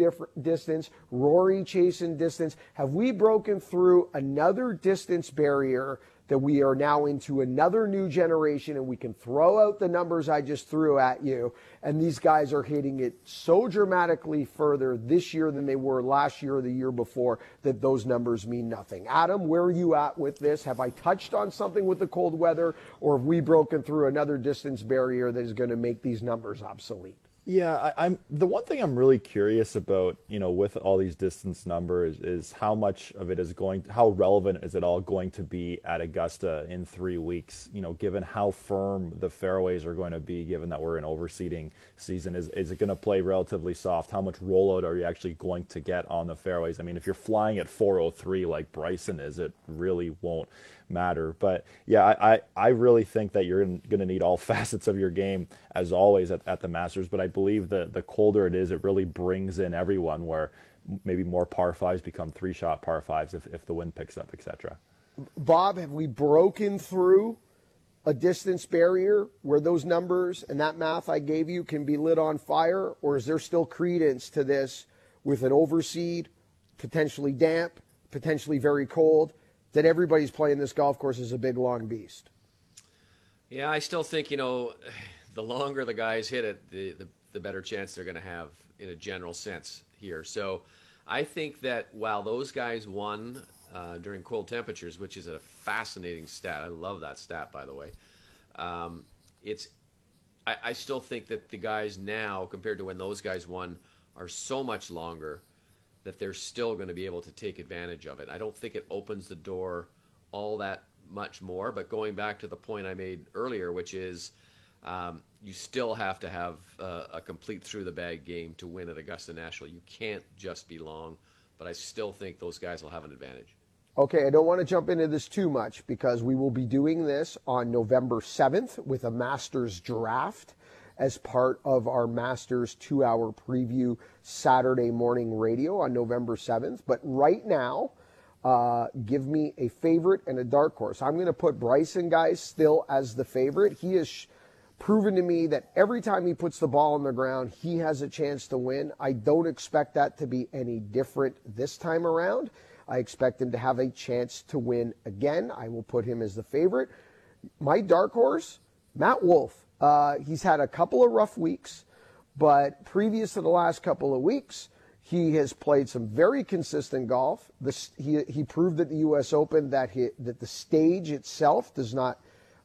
distance, Rory chasing distance. Have we broken through another distance barrier that we are now into another new generation and we can throw out the numbers I just threw at you. And these guys are hitting it so dramatically further this year than they were last year or the year before that those numbers mean nothing. Adam, where are you at with this? Have I touched on something with the cold weather or have we broken through another distance barrier that is going to make these numbers obsolete? Yeah, I, am the one thing I'm really curious about, you know, with all these distance numbers is how much of it is going, how relevant is it all going to be at Augusta in three weeks? You know, given how firm the fairways are going to be, given that we're in overseeding season, is is it going to play relatively soft? How much rollout are you actually going to get on the fairways? I mean, if you're flying at 403 like Bryson is, it really won't matter. But yeah, I, I, I really think that you're going to need all facets of your game as always at, at the Masters. But I believe that the colder it is, it really brings in everyone where maybe more par fives become three shot par fives if, if the wind picks up, etc. Bob, have we broken through a distance barrier where those numbers and that math I gave you can be lit on fire, or is there still credence to this with an overseed, potentially damp, potentially very cold? That everybody's playing this golf course is a big long beast. Yeah, I still think you know, the longer the guys hit it, the the, the better chance they're going to have in a general sense here. So, I think that while those guys won uh, during cold temperatures, which is a fascinating stat, I love that stat by the way. Um, it's I, I still think that the guys now compared to when those guys won are so much longer that they're still going to be able to take advantage of it. I don't think it opens the door all that much more. But going back to the point I made earlier, which is um, you still have to have uh, a complete through the bag game to win at Augusta National. You can't just be long, but I still think those guys will have an advantage. Okay, I don't want to jump into this too much because we will be doing this on November 7th with a Masters draft as part of our Masters two hour preview Saturday morning radio on November 7th. But right now, uh, give me a favorite and a dark horse. I'm going to put Bryson, guys, still as the favorite. He has sh- proven to me that every time he puts the ball on the ground, he has a chance to win. I don't expect that to be any different this time around. I expect him to have a chance to win again. I will put him as the favorite. My dark horse, Matt Wolff. Uh, he's had a couple of rough weeks, but previous to the last couple of weeks, he has played some very consistent golf. This, he, he proved at the U.S. Open that, he, that the stage itself does not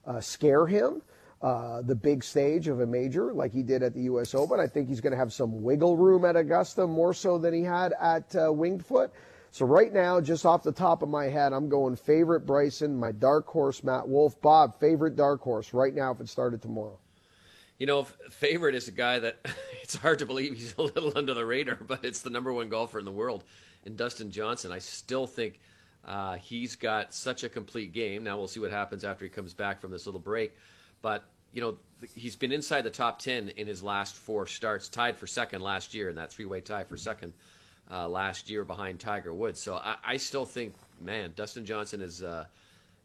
uh, scare him. Uh, the big stage of a major like he did at the U.S. Open. I think he's going to have some wiggle room at Augusta more so than he had at uh, Winged Foot. So right now, just off the top of my head, I'm going favorite Bryson, my dark horse Matt Wolff, Bob, favorite dark horse right now if it started tomorrow. You know, favorite is a guy that it's hard to believe he's a little under the radar, but it's the number one golfer in the world, in Dustin Johnson. I still think uh, he's got such a complete game. Now we'll see what happens after he comes back from this little break, but you know he's been inside the top ten in his last four starts, tied for second last year in that three-way tie for second uh, last year behind Tiger Woods. So I, I still think, man, Dustin Johnson is uh,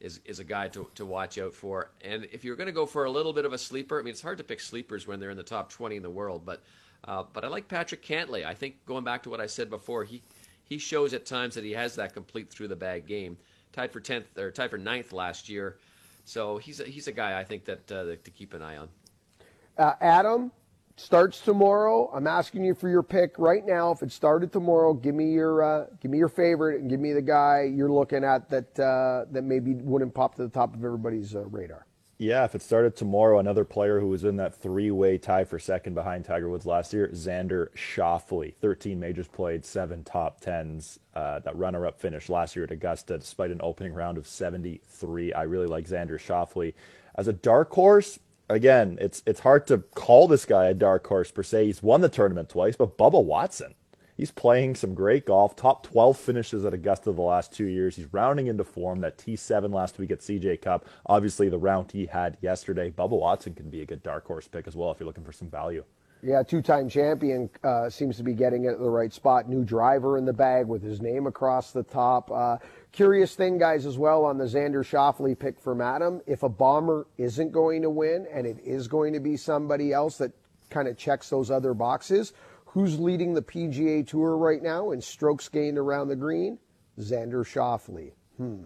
is is a guy to to watch out for. And if you're going to go for a little bit of a sleeper, I mean, it's hard to pick sleepers when they're in the top 20 in the world, but uh, but I like Patrick Cantlay. I think going back to what I said before, he he shows at times that he has that complete through the bag game. Tied for 10th or tied for 9th last year. So he's a, he's a guy I think that uh, to keep an eye on. Uh, Adam, starts tomorrow. I'm asking you for your pick right now. If it started tomorrow, give me your uh, give me your favorite and give me the guy you're looking at that uh, that maybe wouldn't pop to the top of everybody's uh, radar. Yeah, if it started tomorrow, another player who was in that three-way tie for second behind Tiger Woods last year, Xander Schauffele. 13 majors played, seven top tens. Uh, that runner-up finish last year at Augusta, despite an opening round of 73. I really like Xander Schauffele. As a dark horse, again, it's it's hard to call this guy a dark horse per se. He's won the tournament twice, but Bubba Watson, he's playing some great golf. Top 12 finishes at Augusta the last two years. He's rounding into form. That T7 last week at CJ Cup. Obviously, the round he had yesterday. Bubba Watson can be a good dark horse pick as well if you're looking for some value. Yeah, two-time champion uh, seems to be getting it at the right spot. New driver in the bag with his name across the top. Uh, curious thing, guys, as well on the Xander Schauffele pick from Adam. If a bomber isn't going to win and it is going to be somebody else that kind of checks those other boxes, who's leading the PGA Tour right now in strokes gained around the green? Xander Schauffele. Hmm.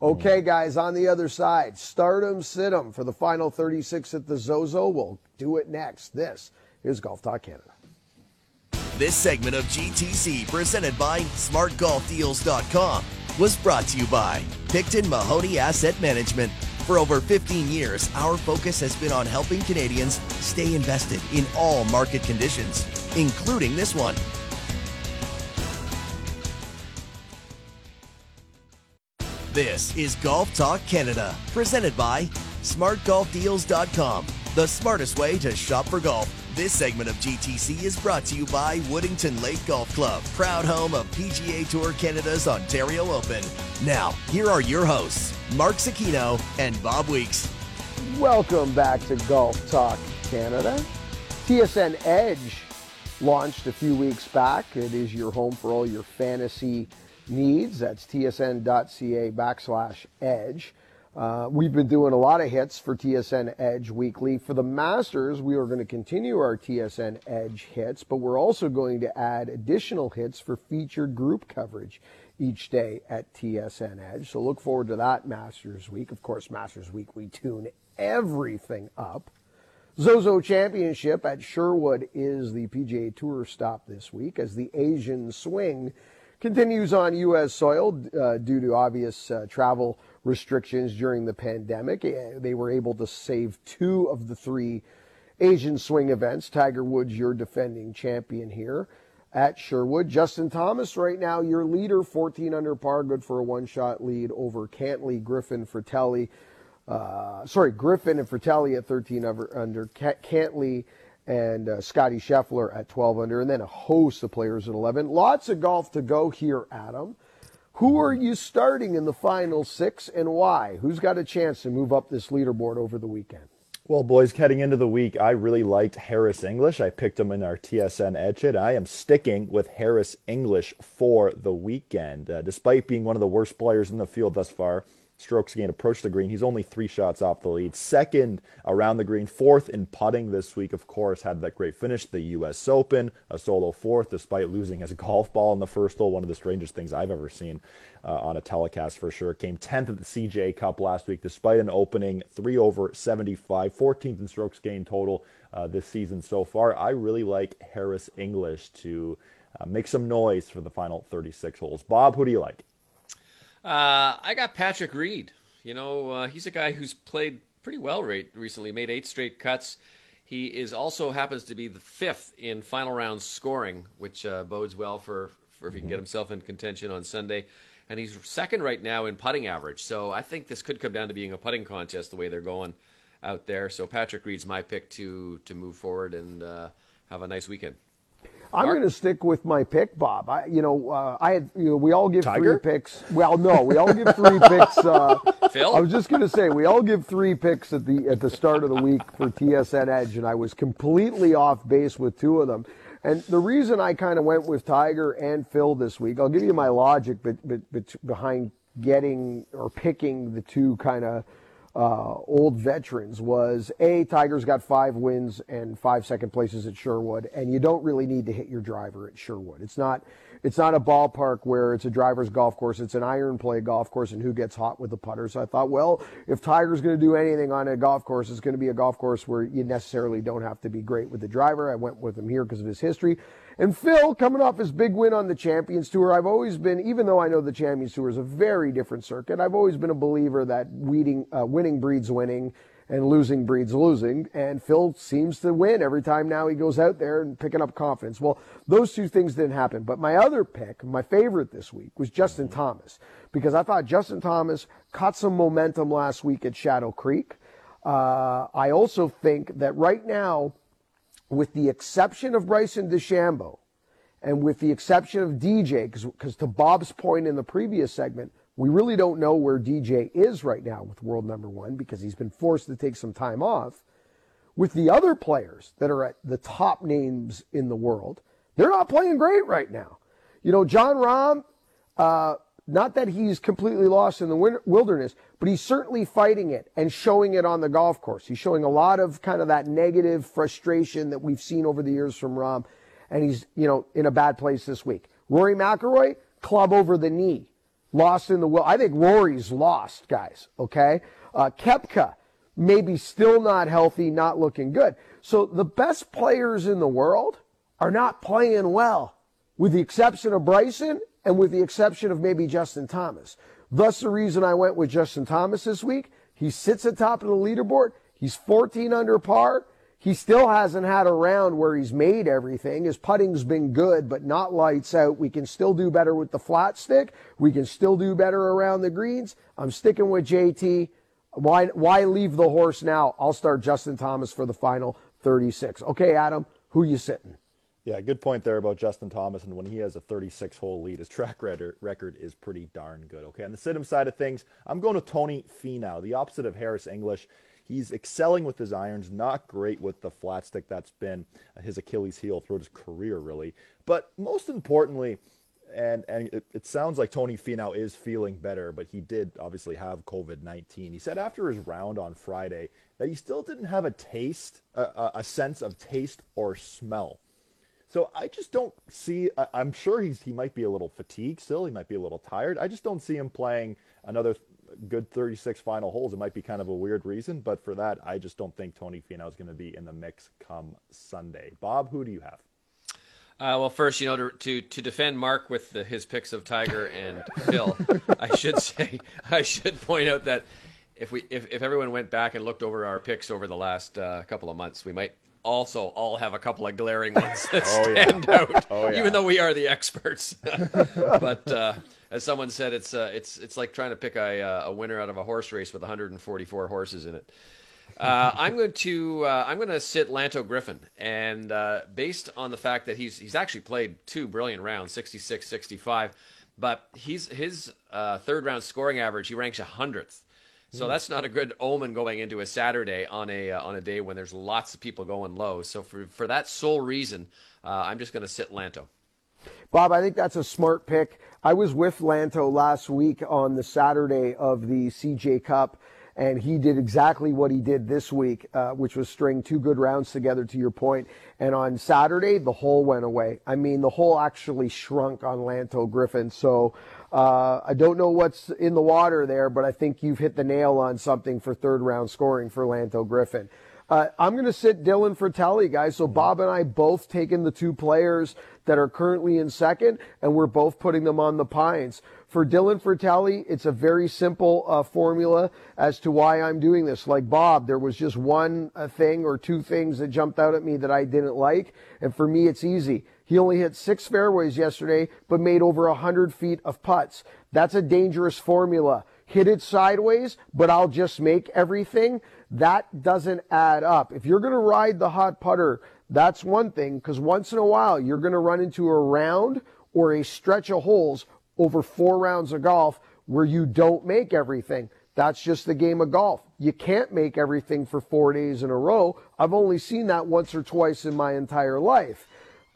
Okay, guys, on the other side, stardom, sit for the final 36 at the Zozo. We'll do it next. This is Golf Talk Canada. This segment of GTC, presented by SmartGolfDeals.com, was brought to you by Picton Mahoney Asset Management. For over 15 years, our focus has been on helping Canadians stay invested in all market conditions, including this one. This is Golf Talk Canada, presented by SmartGolfDeals.com, the smartest way to shop for golf. This segment of GTC is brought to you by Woodington Lake Golf Club, proud home of PGA Tour Canada's Ontario Open. Now, here are your hosts, Mark Zecchino and Bob Weeks. Welcome back to Golf Talk Canada. TSN Edge launched a few weeks back. It is your home for all your fantasy needs. That's tsn.ca backslash edge. Uh, we've been doing a lot of hits for TSN Edge weekly. For the Masters, we are going to continue our TSN Edge hits, but we're also going to add additional hits for featured group coverage each day at TSN Edge. So look forward to that Masters week. Of course, Masters week, we tune everything up. Zozo Championship at Sherwood is the PGA Tour stop this week as the Asian swing continues on U.S. soil uh, due to obvious uh, travel restrictions during the pandemic. Eh, they were able to save two of the three Asian swing events. Tiger Woods, your defending champion here. at Sherwood. Justin Thomas, right now, your leader, 14 under par, good for a one shot lead over Cantlay, Griffin, Frittelli. Uh, sorry, Griffin and Frittelli at 13 under, under Cantlay and uh, Scotty Scheffler at 12 under, and then a host of players at 11. Lots of golf to go here, Adam. Who are you starting in the final six and why? Who's got a chance to move up this leaderboard over the weekend? Well, boys, heading into the week, I really liked Harris English. I picked him in our TSN Edge It. I am sticking with Harris English for the weekend. Uh, despite being one of the worst players in the field thus far, strokes gained approach the green. He's only three shots off the lead. Second around the green, fourth in putting this week, of course, had that great finish, the U.S. Open, a solo fourth, despite losing his golf ball in the first hole. One of the strangest things I've ever seen uh, on a telecast for sure. Came 10th at the CJ Cup last week, despite an opening three over 75, 14th in strokes gained total uh, this season so far. I really like Harris English to uh, make some noise for the final 36 holes. Bob, who do you like? Uh, I got Patrick Reed. You know, uh, he's a guy who's played pretty well recently, made eight straight cuts. He is also happens to be the fifth in final round scoring, which uh, bodes well for, for if he can get himself in contention on Sunday. And he's second right now in putting average. So I think this could come down to being a putting contest the way they're going out there. So Patrick Reed's my pick to to move forward and uh, have a nice weekend. I'm going to stick with my pick, Bob. I, you know, uh, I had, you know, we all give Tiger? three picks. Well, no, we all give three picks. Uh, Phil, I was just going to say we all give three picks at the at the start of the week for TSN Edge, and I was completely off base with two of them. And the reason I kind of went with Tiger and Phil this week, I'll give you my logic, but, but, but behind getting or picking the two kind of uh, old veterans was a Tigers got five wins and five second places at Sherwood, and you don't really need to hit your driver at Sherwood. It's not it's not a ballpark where it's a driver's golf course. It's an iron play golf course, and who gets hot with the putter. So I thought, well, if Tiger's going to do anything on a golf course, it's going to be a golf course where you necessarily don't have to be great with the driver. I went with him here because of his history. And Phil, coming off his big win on the Champions Tour, I've always been, even though I know the Champions Tour is a very different circuit, I've always been a believer that weeding, uh, winning breeds winning and losing breeds losing. And Phil seems to win every time now he goes out there and picking up confidence. Well, those two things didn't happen. But my other pick, my favorite this week, was Justin Thomas because I thought Justin Thomas caught some momentum last week at Shadow Creek. Uh, I also think that right now, with the exception of Bryson DeChambeau, and with the exception of DJ, because to Bob's point in the previous segment, we really don't know where DJ is right now with world number one because he's been forced to take some time off. With the other players that are at the top names in the world, they're not playing great right now. You know, Jon Rahm, uh, not that he's completely lost in the wilderness, but he's certainly fighting it and showing it on the golf course. He's showing a lot of kind of that negative frustration that we've seen over the years from Rahm, and he's you know in a bad place this week. Rory McIlroy, club over the knee, lost in the will. I think Rory's lost, guys. Okay, uh, Koepka maybe still not healthy, not looking good. So the best players in the world are not playing well, with the exception of Bryson and with the exception of maybe Justin Thomas. Thus, the reason I went with Justin Thomas this week. He sits atop of the leaderboard. He's 14 under par. He still hasn't had a round where he's made everything. His putting's been good, but not lights out. We can still do better with the flat stick. We can still do better around the greens. I'm sticking with JT. Why, why leave the horse now? I'll start Justin Thomas for the final 36. Okay, Adam, who you sitting? Yeah, good point there about Justin Thomas. And when he has a 36 hole lead, his track record is pretty darn good. Okay, on the Situm side of things, I'm going to Tony Finau, the opposite of Harris English. He's excelling with his irons, not great with the flat stick. That's been his Achilles heel throughout his career, really. But most importantly, and and it, it, sounds like Tony Finau is feeling better, but he did obviously have COVID nineteen. He said after his round on Friday that he still didn't have a taste, a, a sense of taste or smell so I just don't see. I'm sure he's he might be a little fatigued still. He might be a little tired. I just don't see him playing another good 36 final holes. It might be kind of a weird reason, but for that, I just don't think Tony Finau is going to be in the mix come Sunday. Bob, who do you have? Uh, well, first, you know, to to, to defend Mark with the, his picks of Tiger and Phil, I should say I should point out that if we if, if everyone went back and looked over our picks over the last uh, couple of months, we might also all have a couple of glaring ones that Oh, yeah. stand out, Oh, yeah. even though we are the experts. but uh, as someone said, it's uh, it's it's like trying to pick a, uh, a winner out of a horse race with 144 horses in it. Uh, I'm going to uh, I'm going to sit Lanto Griffin, and uh, based on the fact that he's he's actually played two brilliant rounds, 66, 65, but he's his uh, third round scoring average he ranks a hundredth. So that's not a good omen going into a Saturday on a uh, on a day when there's lots of people going low. So for for that sole reason, uh, I'm just going to sit Lanto. Bob, I think that's a smart pick. I was with Lanto last week on the Saturday of the CJ Cup, and he did exactly what he did this week, uh, which was string two good rounds together, to your point. And on Saturday, the hole went away. I mean, the hole actually shrunk on Lanto Griffin. So uh, I don't know what's in the water there, but I think you've hit the nail on something for third round scoring for Lanto Griffin. Uh, I'm going to sit Dylan Frittelli, guys. So Bob and I both taken the two players that are currently in second, and we're both putting them on the pines. For Dylan Frittelli, it's a very simple uh, formula as to why I'm doing this. Like Bob, there was just one uh, thing or two things that jumped out at me that I didn't like, and for me, it's easy. He only hit six fairways yesterday, but made over 100 feet of putts. That's a dangerous formula. Hit it sideways, but I'll just make everything. That doesn't add up. If you're going to ride the hot putter, that's one thing, because once in a while you're going to run into a round or a stretch of holes over four rounds of golf where you don't make everything. That's just the game of golf. You can't make everything for four days in a row. I've only seen that once or twice in my entire life.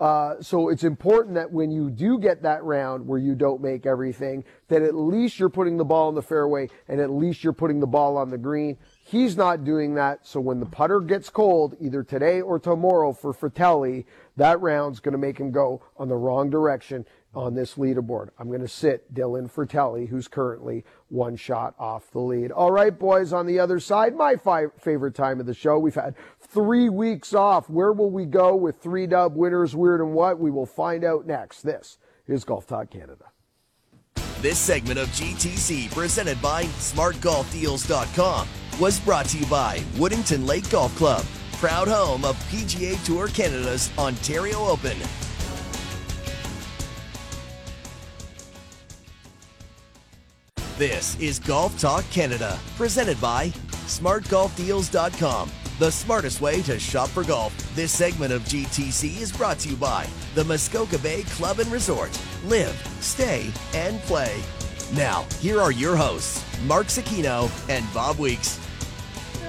Uh, so it's important that when you do get that round where you don't make everything, that at least you're putting the ball in the fairway and at least you're putting the ball on the green. He's not doing that. So when the putter gets cold, either today or tomorrow for Frittelli, that round's going to make him go on the wrong direction on this leaderboard. I'm going to sit Dylan Frittelli, who's currently one shot off the lead. All right, boys, on the other side, my fi- favorite time of the show. We've had three weeks off. Where will we go with three dub winners, weird and what? We will find out next. This is Golf Talk Canada. This segment of GTC, presented by SmartGolfDeals.com, was brought to you by Woodington Lake Golf Club, proud home of PGA Tour Canada's Ontario Open. This is Golf Talk Canada, presented by SmartGolfDeals.com, the smartest way to shop for golf. This segment of GTC is brought to you by the Muskoka Bay Club and Resort. Live, stay, and play. Now, here are your hosts, Mark Zecchino and Bob Weeks.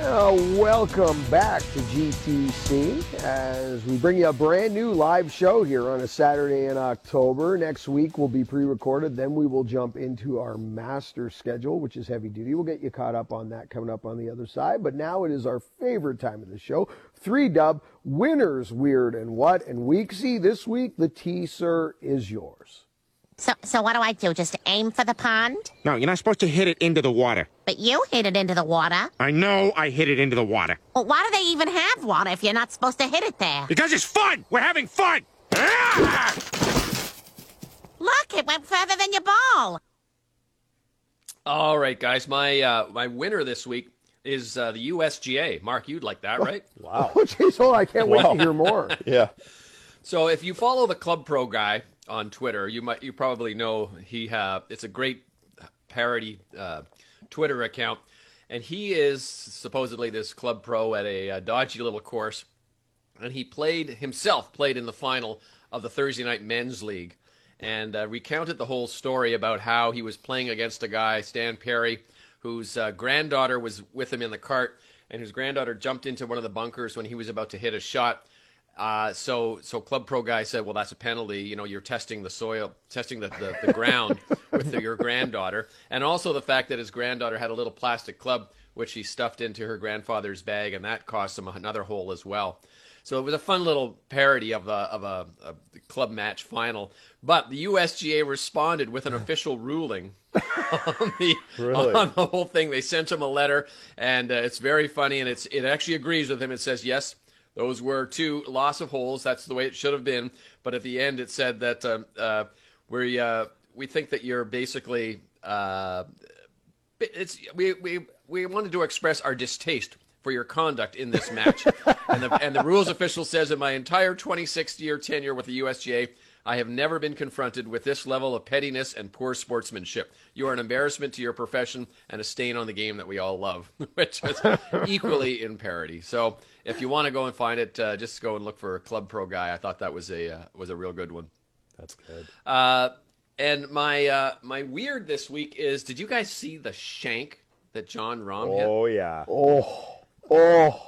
Welcome back to GTC as we bring you a brand new live show here on a Saturday in October. Next week will be pre recorded, then we will jump into our master schedule, which is heavy duty. We'll get you caught up on that coming up on the other side. But now it is our favorite time of the show three dub winners, weird and what. And Weeksy, this week the T, sir, is yours. So, so what do I do? Just aim for the pond? No, you're not supposed to hit it into the water. But you hit it into the water. I know I hit it into the water. Well, why do they even have water if you're not supposed to hit it there? Because it's fun! We're having fun! Ah! Look, it went further than your ball. All right, guys, my uh, my winner this week is uh, the USGA. Mark, you'd like that, right? Oh, jeez, hold on. I can't wait to hear more. Yeah. So if you follow the Club Pro guy on Twitter, you might you probably know he uh, it's a great parody uh, Twitter account, and he is supposedly this Club Pro at a, uh dodgy little course, and he played himself played in the final of the Thursday night men's league, and uh, recounted the whole story about how he was playing against a guy Stan Perry, whose uh, granddaughter was with him in the cart, and whose granddaughter jumped into one of the bunkers when he was about to hit a shot. Uh, so, so Club Pro guy said, "Well, that's a penalty. You know, you're testing the soil, testing the, the, the ground with the, your granddaughter, and also the fact that his granddaughter had a little plastic club which he stuffed into her grandfather's bag, and that cost him another hole as well. So it was a fun little parody of a of a, a club match final. But the USGA responded with an official ruling on the Really? on the whole thing. They sent him a letter, and uh, it's very funny, and it's it actually agrees with him. It says yes. Those were two loss of holes. That's the way it should have been. But at the end, it said that uh, uh, we uh, we think that you're basically uh, it's we we we wanted to express our distaste for your conduct in this match. and, the, and the rules official says in my entire 26 year tenure with the USGA, I have never been confronted with this level of pettiness and poor sportsmanship. You are an embarrassment to your profession and a stain on the game that we all love, which is equally in parody. So, if you want to go and find it, uh, just go and look for a Club Pro Guy. I thought that was a uh, was a real good one. That's good. Uh, and my uh, my weird this week is: Did you guys see the shank that Jon Rahm hit? Oh yeah. Oh, oh.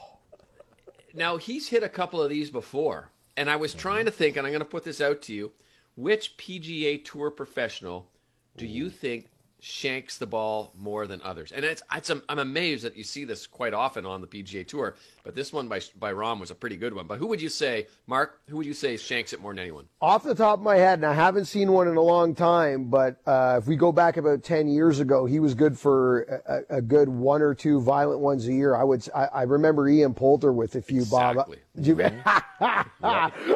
Now he's hit a couple of these before, and I was trying to think, and I'm going to put this out to you: which PGA Tour professional do you think shanks the ball more than others? And it's, it's I'm, amazed that you see this quite often on the PGA Tour, but this one by by Rahm was a pretty good one. But who would you say, Mark? Who would you say shanks it more than anyone? Off the top of my head, and I haven't seen one in a long time, but uh, if we go back about 10 years ago, he was good for a, a good one or two violent ones a year. I would, I, I remember Ian Poulter with a few, Exactly. Bob. You-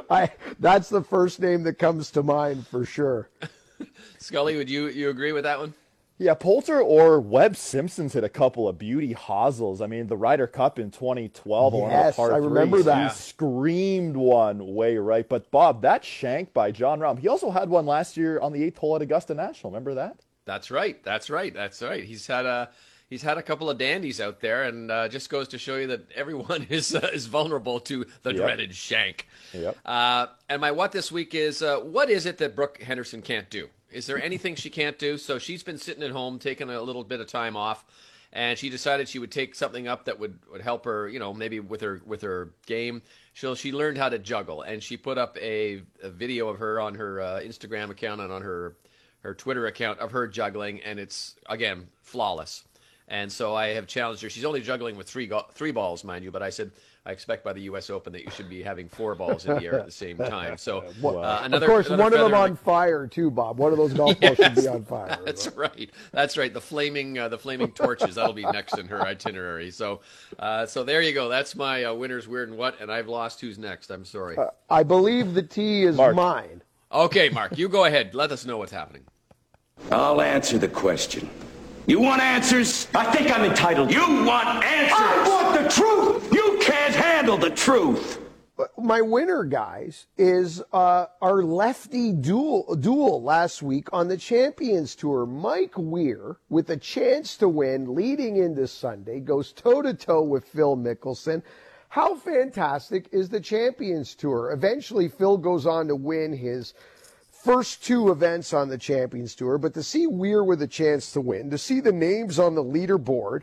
I, that's the first name that comes to mind for sure. Scully, would you you agree with that one? Yeah, Poulter or Webb Simpson's hit a couple of beauty hosels. I mean, the Ryder Cup in 2012 on Yes, the I remember threes, that. He screamed one way right. But Bob, that shank by Jon Rahm. He also had one last year on the eighth hole at Augusta National. Remember that? That's right. That's right. That's right. He's had a he's had a couple of dandies out there, and uh, just goes to show you that everyone is uh, is vulnerable to the Yep. dreaded shank. Yep. Uh, and my what this week is uh, what is it that Brooke Henderson can't do? Is there anything she can't do? So she's been sitting at home taking a little bit of time off, and she decided she would take something up that would, would help her, you know, maybe with her with her game. So she learned how to juggle, and she put up a, a video of her on her uh, Instagram account and on her her Twitter account of her juggling, and it's again flawless. And so I have challenged her. She's only juggling with three go- three balls, mind you, but I said I expect by the U.S. Open that you should be having four balls in the air at the same time. So uh, another, of course, another one of them feather in on fire too, Bob. One of those golf balls should be on fire. the- That's right. That's right. The flaming uh, the flaming torches. That'll be next in her itinerary. So uh, so there you go. That's my uh, winners weird and what. And I've lost. Who's next? I'm sorry. I believe the tee is Mark. mine. Okay, Mark, you go ahead. Let us know what's happening. I'll answer the question. You want answers? I think I'm entitled. You want answers? I want the truth. You can't handle the truth. My winner, guys, is uh, our lefty duel duel last week on the Champions Tour. Mike Weir, with a chance to win leading into Sunday, goes toe to toe with Phil Mickelson. How fantastic is the Champions Tour? Eventually, Phil goes on to win his first two events on the Champions Tour, but to see Weir with a chance to win, to see the names on the leaderboard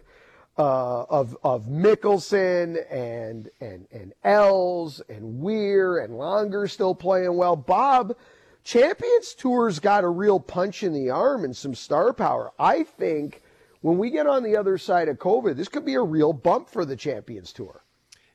uh, of of Mickelson and and and Els and Weir and Langer still playing well. Bob, Champions Tour's got a real punch in the arm and some star power. I think when we get on the other side of COVID, this could be a real bump for the Champions Tour.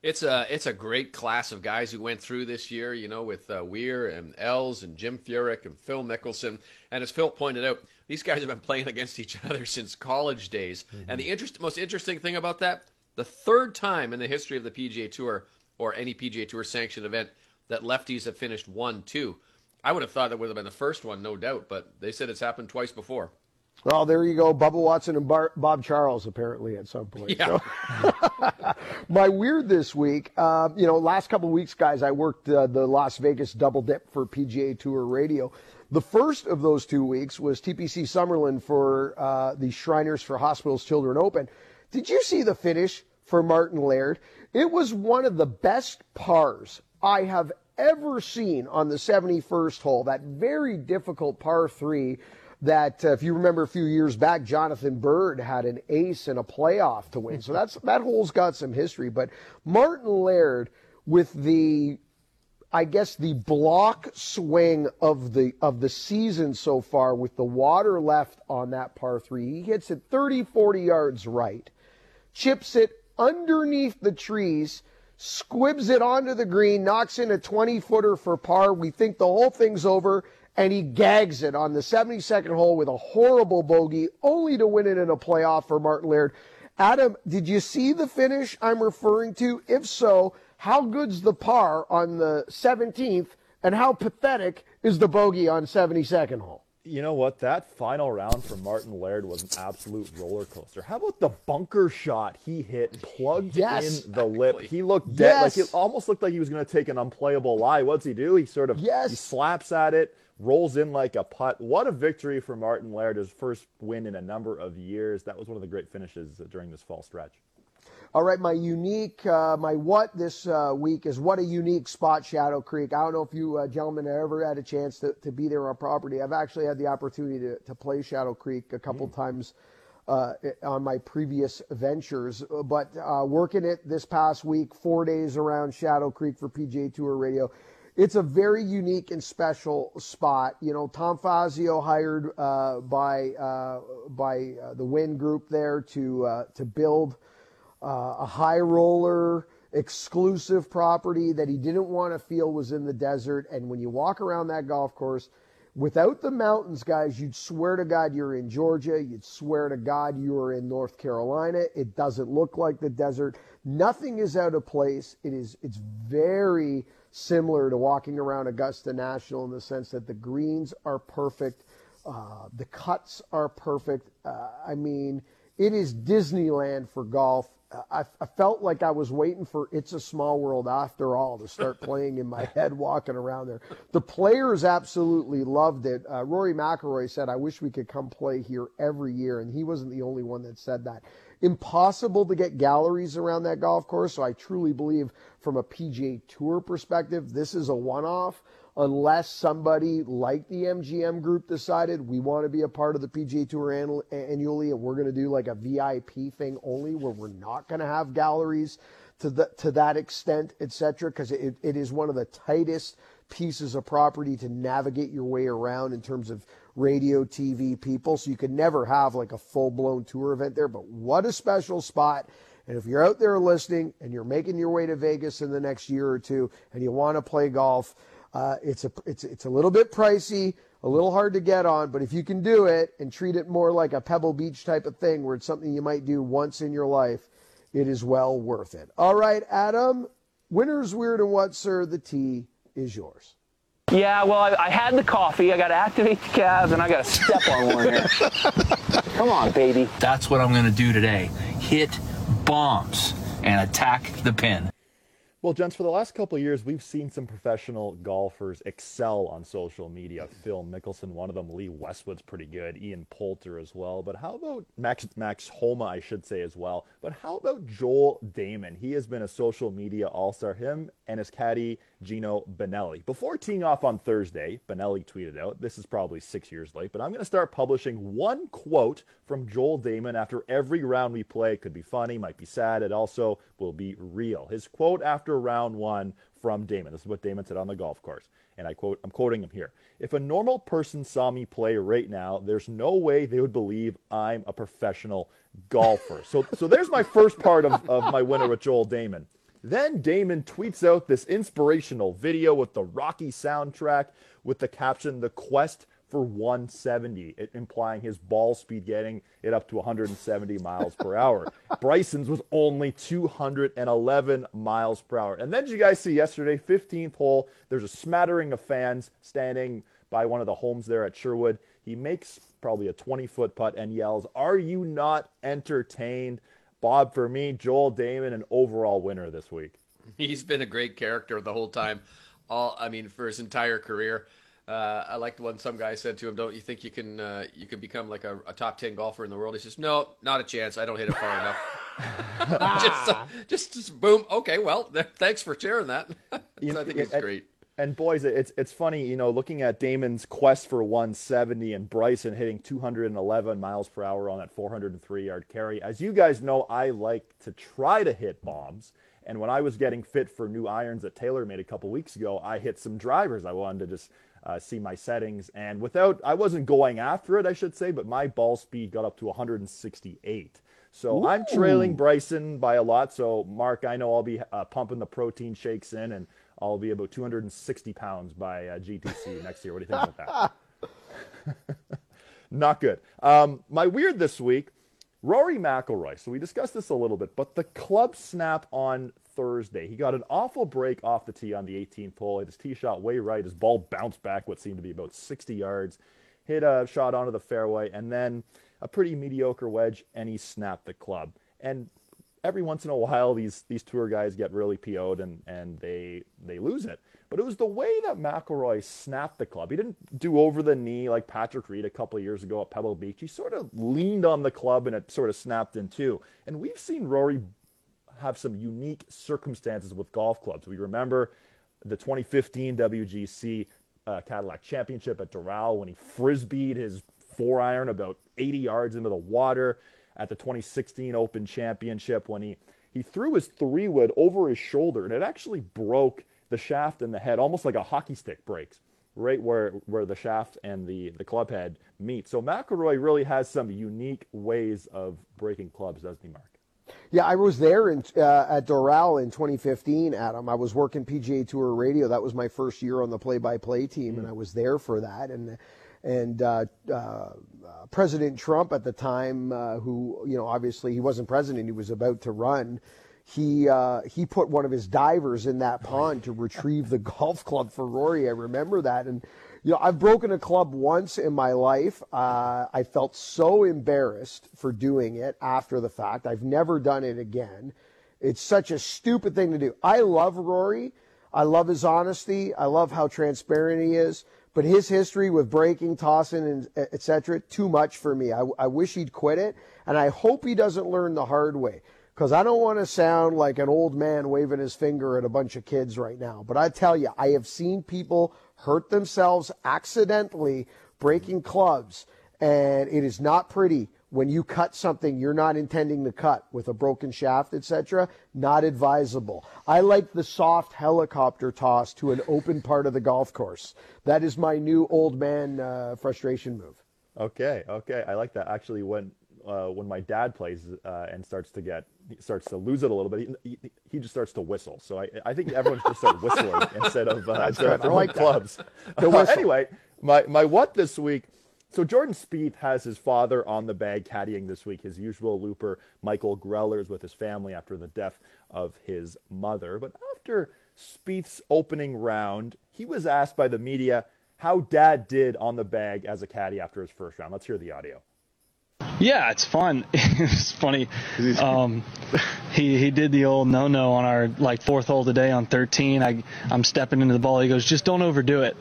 It's a it's a great class of guys who went through this year, you know, with uh, Weir and Els and Jim Furyk and Phil Mickelson. And as Phil pointed out, these guys have been playing against each other since college days. And the interest, most interesting thing about that, the third time in the history of the PGA Tour or any PGA Tour sanctioned event that lefties have finished one two. I would have thought that would have been the first one, no doubt, but they said it's happened twice before. Well, there you go. Bubba Watson and Bar- Bob Charles apparently at some point. Yeah. My weird this week, uh, you know, last couple of weeks, guys, I worked uh, the Las Vegas double dip for PGA Tour Radio. The first of those two weeks was TPC Summerlin for uh, the Shriners for Hospitals Children Open. Did you see the finish for Martin Laird? It was one of the best pars I have ever seen on the 71st hole. That very difficult par three that uh, if you remember a few years back, Jonathan Byrd had an ace in a playoff to win. So that's that hole's got some history. But Martin Laird with the I guess the block swing of the of the season so far with the water left on that par 3. He hits it 30 40 yards right. Chips it underneath the trees, squibs it onto the green, knocks in a 20 footer for par. We think the whole thing's over and he gags it on the 72nd hole with a horrible bogey, only to win it in a playoff for Martin Laird. Adam, did you see the finish I'm referring to? If so, how good's the par on the 17th, and how pathetic is the bogey on 72nd hole? You know what? That final round for Martin Laird was an absolute roller coaster. How about the bunker shot he hit, plugged Yes. in the lip? He looked dead. Yes. Like it almost looked like he was going to take an unplayable lie. What's he do? He sort of Yes. he slaps at it, rolls in like a putt. What a victory for Martin Laird! His first win in a number of years. That was one of the great finishes during this fall stretch. All right, my unique, uh, my what this uh, week is what a unique spot, Shadow Creek. I don't know if you uh, gentlemen have ever had a chance to, to be there on property. I've actually had the opportunity to, to play Shadow Creek a couple times uh, on my previous ventures, but uh, working it this past week, four days around Shadow Creek for PGA Tour Radio. It's a very unique and special spot. You know, Tom Fazio hired uh, by uh, by uh, the Wynn Group there to uh, to build uh, a high roller exclusive property that he didn't want to feel was in the desert. And when you walk around that golf course, without the mountains, guys, you'd swear to God you're in Georgia. You'd swear to God you are in North Carolina. It doesn't look like the desert. Nothing is out of place. It is. It's very similar to walking around Augusta National in the sense that the greens are perfect, uh, the cuts are perfect. Uh, I mean, it is Disneyland for golf. I, I felt like I was waiting for It's a Small World after all to start playing in my head walking around there. The players absolutely loved it. Uh, Rory McIlroy said, I wish we could come play here every year. And he wasn't the only one that said that. Impossible to get galleries around that golf course. So I truly believe from a PGA Tour perspective, this is a one off unless somebody like the MGM group decided we want to be a part of the PGA Tour annual- annually and we're going to do like a VIP thing only where we're not going to have galleries to the, to that extent, etc. Because it, it is one of the tightest pieces of property to navigate your way around in terms of radio, TV, people. So you could never have like a full blown tour event there. But what a special spot. And if you're out there listening and you're making your way to Vegas in the next year or two and you want to play golf, uh, it's a it's it's a little bit pricey, a little hard to get on, but if you can do it and treat it more like a Pebble Beach type of thing, where it's something you might do once in your life, it is well worth it. All right, Adam, winner's weird and what, sir? The tea is yours. Yeah, well, I, I had the coffee. I got to activate the calves, and I got to step on one here. Come on, baby. That's what I'm going to do today. Hit bombs and attack the pin. Well, gents, for the last couple of years, we've seen some professional golfers excel on social media. Phil Mickelson, one of them. Lee Westwood's pretty good. Ian Poulter as well. But how about Max Max Homa, I should say as well. But how about Joel Dahmen? He has been a social media all-star. Him and his caddy Geno Bonnalie. Before teeing off on Thursday, Benelli tweeted out, "This is probably six years late, but I'm going to start publishing one quote from Joel Dahmen after every round we play. It could be funny, might be sad. It also will be real." His quote after round one from Dahmen. This is what Dahmen said on the golf course. And I quote, I'm quoting him here. If a normal person saw me play right now, there's no way they would believe I'm a professional golfer. so, so there's my first part of, of my winner with Joel Dahmen. Then Dahmen tweets out this inspirational video with the Rocky soundtrack with the caption, The Quest for 170, it, implying his ball speed getting it up to 170 miles per hour. Bryson's was only 211 miles per hour. And then did you guys see yesterday, 15th hole, there's a smattering of fans standing by one of the homes there at Sherwood. He makes probably a 20 foot putt and yells, Are you not entertained? Bob, for me, Joel Dahmen, an overall winner this week. He's been a great character the whole time. All I mean, for his entire career. Uh, I liked when some guy said to him, "Don't you think you can uh, you can become like a, a, top ten golfer in the world?" He says, "No, not a chance. I don't hit it far enough." just, uh, just, just boom. Okay, well, th- thanks for sharing that. You know, I think it's great. And boys, it's it's funny, you know, looking at Dahmen's quest for 170 and Bryson hitting 211 miles per hour on that 403 yard carry. As you guys know, I like to try to hit bombs. And when I was getting fit for new irons that Taylor made a couple weeks ago, I hit some drivers. I wanted to just uh, see my settings. And without, I wasn't going after it, I should say, but my ball speed got up to 168. So Ooh. I'm trailing Bryson by a lot. So, Mark, I know I'll be uh, pumping the protein shakes in and I'll be about 260 pounds by uh, GTC next year. What do you think about that? Not good. Um, my weird this week, Rory McIlroy. So we discussed this a little bit, but the club snap on Thursday, he got an awful break off the tee on the 18th hole. His tee shot way right. His ball bounced back what seemed to be about 60 yards. hit a shot onto the fairway, and then a pretty mediocre wedge, and he snapped the club. And every once in a while, these these tour guys get really PO'd and and they they lose it. But it was the way that McIlroy snapped the club. He didn't do over the knee like Patrick Reed a couple years ago at Pebble Beach. He sort of leaned on the club and it sort of snapped in two. And we've seen Rory have some unique circumstances with golf clubs. We remember the 2015 WGC uh, Cadillac Championship at Doral when he frisbeed his four iron about 80 yards into the water at the 2016 Open Championship when he he threw his three wood over his shoulder and it actually broke the shaft and the head almost like a hockey stick breaks right where where the shaft and the the club head meet. So McIlroy really has some unique ways of breaking clubs, doesn't he, Mark? Yeah, I was there in, uh, at Doral in 2015, Adam. I was working PGA Tour Radio. That was my first year on the play-by-play team, mm. and I was there for that. And and uh, uh, President Trump at the time, uh, who you know obviously he wasn't president, he was about to run. He uh, he put one of his divers in that pond to retrieve the golf club for Rory. I remember that, and you know I've broken a club once in my life. Uh, I felt so embarrassed for doing it after the fact. I've never done it again. It's such a stupid thing to do. I love Rory. I love his honesty. I love how transparent he is. But his history with breaking, tossing, and etc. Too much for me. I, I wish he'd quit it, and I hope he doesn't learn the hard way. Because I don't want to sound like an old man waving his finger at a bunch of kids right now. But I tell you, I have seen people hurt themselves accidentally breaking clubs, and it is not pretty when you cut something you're not intending to cut with a broken shaft, etc., not advisable. I like the soft helicopter toss to an open part of the golf course. That is my new old man uh, frustration move. Okay, okay, I like that. Actually, when uh, when my dad plays uh, and starts to get starts to lose it a little bit, he, he, he just starts to whistle. So I, I think everyone should start whistling instead of uh, instead of throwing like clubs. anyway, my my what this week so Jordan Spieth has his father on the bag caddying this week. His usual looper, Michael Greller's, with his family after the death of his mother. But after Spieth's opening round, he was asked by the media how Dad did on the bag as a caddy after his first round. Let's hear the audio. Yeah, it's fun. it's funny. Um, he he did the old no no on our like fourth hole today on 13. I I'm stepping into the ball. He goes, just don't overdo it.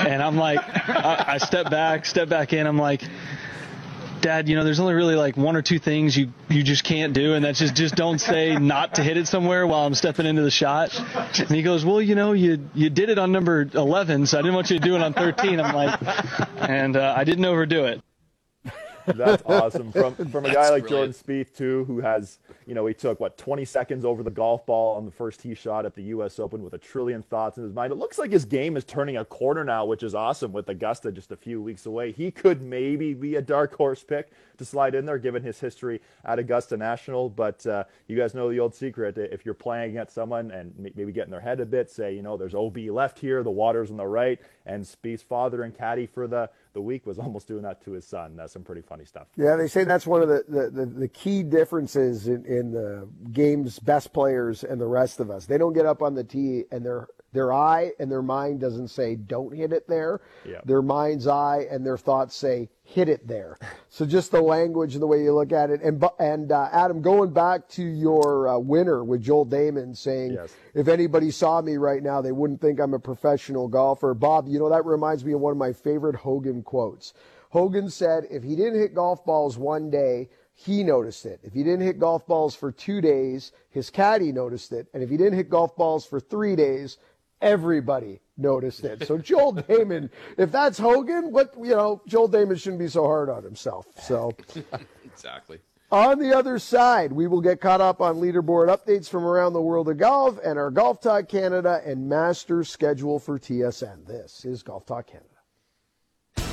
And I'm like, I, I step back, step back in. I'm like. Dad, you know, there's only really like one or two things you, you just can't do, and that's just just don't say not to hit it somewhere while I'm stepping into the shot. And he goes, well, you know, you you did it on number 11, so I didn't want you to do it on 13. I'm like, and uh, I didn't overdo it. That's awesome. From from a guy like brilliant. Jordan Spieth too, who has you know he took what 20 seconds over the golf ball on the first tee shot at the U.S. Open with a trillion thoughts in his mind. It looks like his game is turning a corner now, which is awesome. With Augusta just a few weeks away, he could maybe be a dark horse pick to slide in there, given his history at Augusta National. But uh, you guys know the old secret: if you're playing against someone and maybe getting their head a bit, say you know there's OB left here, the water's on the right, and Spieth's father and caddy for the the week was almost doing that to his son. That's some pretty funny stuff. Yeah, they say that's one of the, the, the, the key differences in, in the game's best players and the rest of us. They don't get up on the tee and their their eye and their mind doesn't say don't hit it there. Yeah. Their mind's eye and their thoughts say hit it there. So just the language and the way you look at it. And and uh, Adam, going back to your uh, winner with Joel Dahmen saying, yes. if anybody saw me right now, they wouldn't think I'm a professional golfer. Bob, you know that reminds me of one of my favorite Hogan quotes. Hogan said, if he didn't hit golf balls one day, he noticed it. If he didn't hit golf balls for two days, his caddy noticed it. And if he didn't hit golf balls for three days, everybody noticed it. So Joel Dahmen, if that's Hogan, what you know, Joel Dahmen shouldn't be so hard on himself. So exactly. On the other side, we will get caught up on leaderboard updates from around the world of golf and our Golf Talk Canada and Masters schedule for TSN. This is Golf Talk Canada.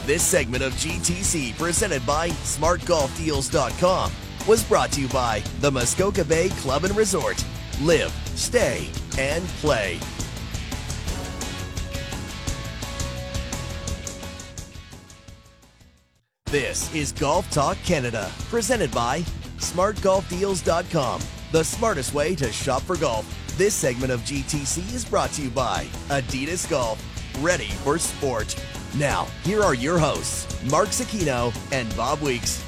This segment of GTC, presented by SmartGolfDeals.com, was brought to you by the Muskoka Bay Club and Resort. Live, stay, and play. This is Golf Talk Canada, presented by SmartGolfDeals.com, the smartest way to shop for golf. This segment of GTC is brought to you by Adidas Golf. ready for sport. Now, here are your hosts, Mark Zecchino and Bob Weeks.